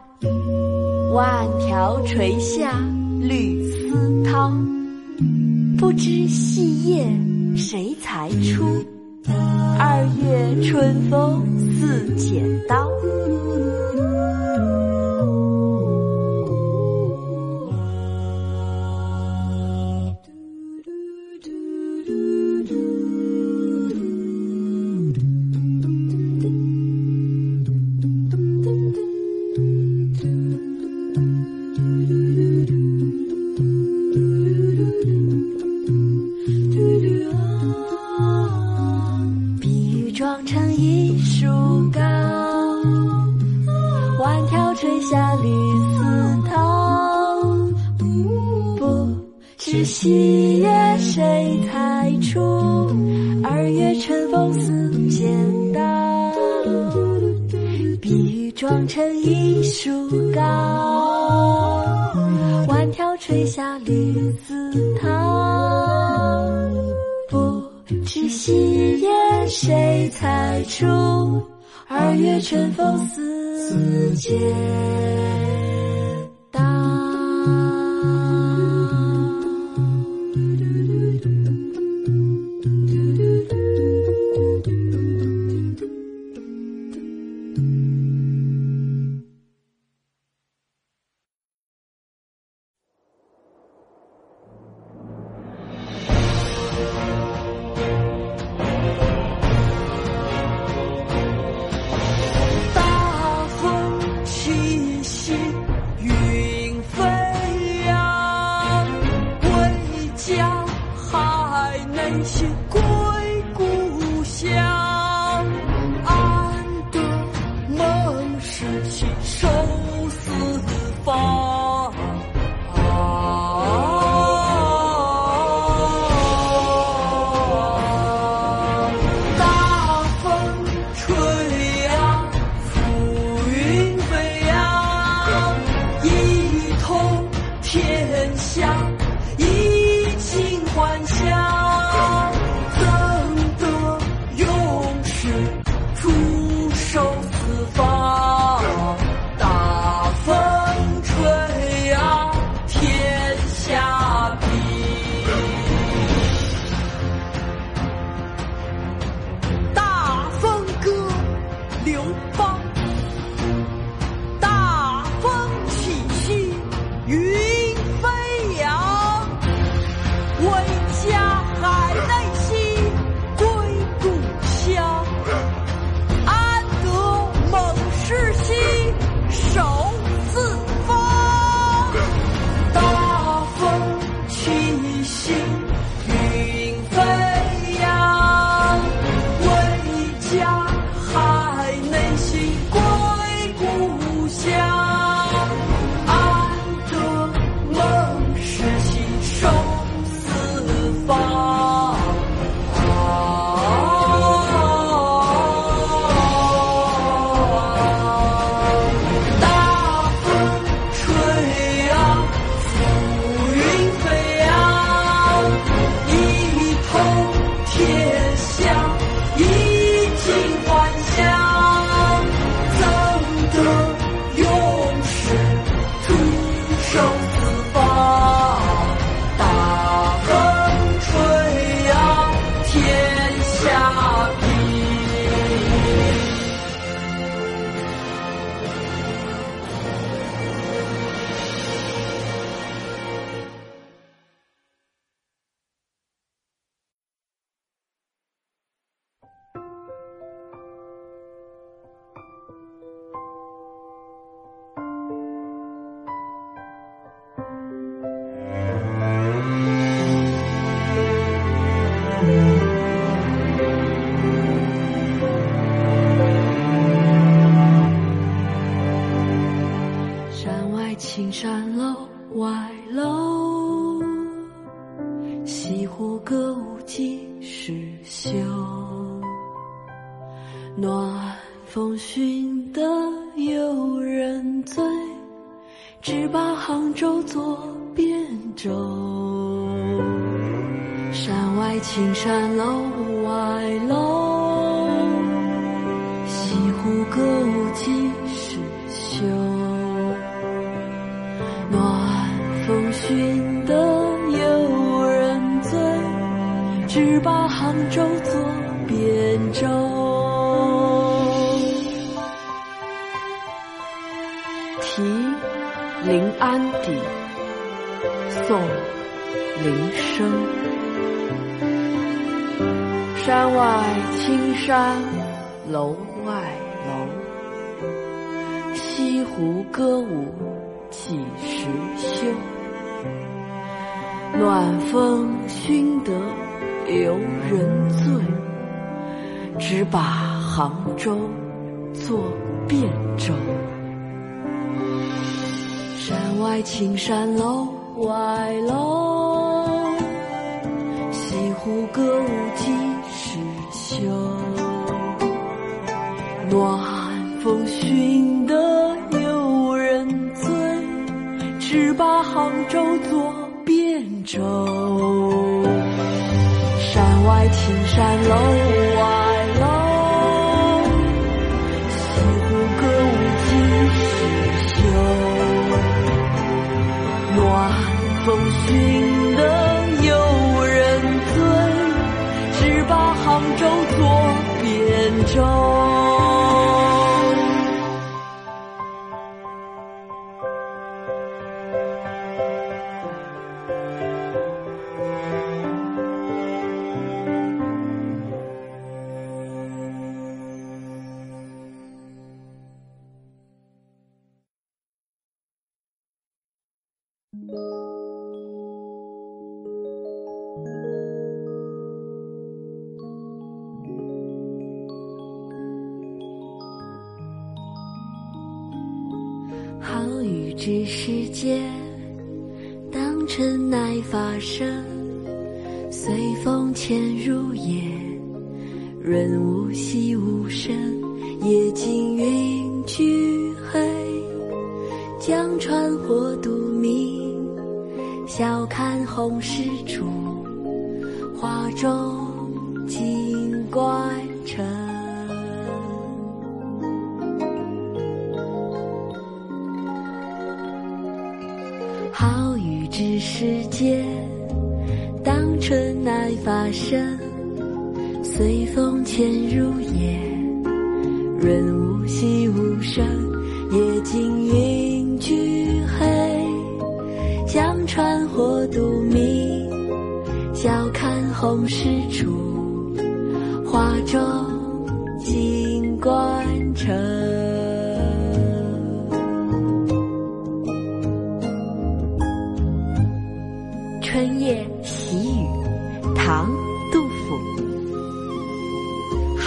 万条垂下绿丝绦不知细叶谁裁出？二月春风似剪刀。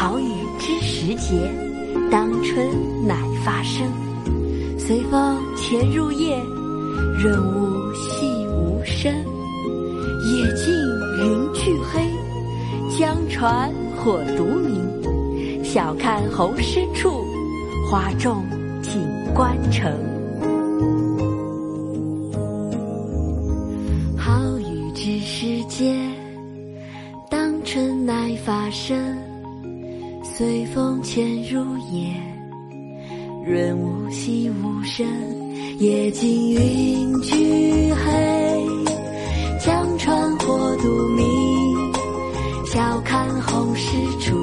好雨知时节当春乃发生。随风潜入夜润物细无声。野径云俱黑江船火独明。晓看红湿处花重锦官城随风潜入夜润物细无声夜静云俱黑。江船火独明晓看红湿处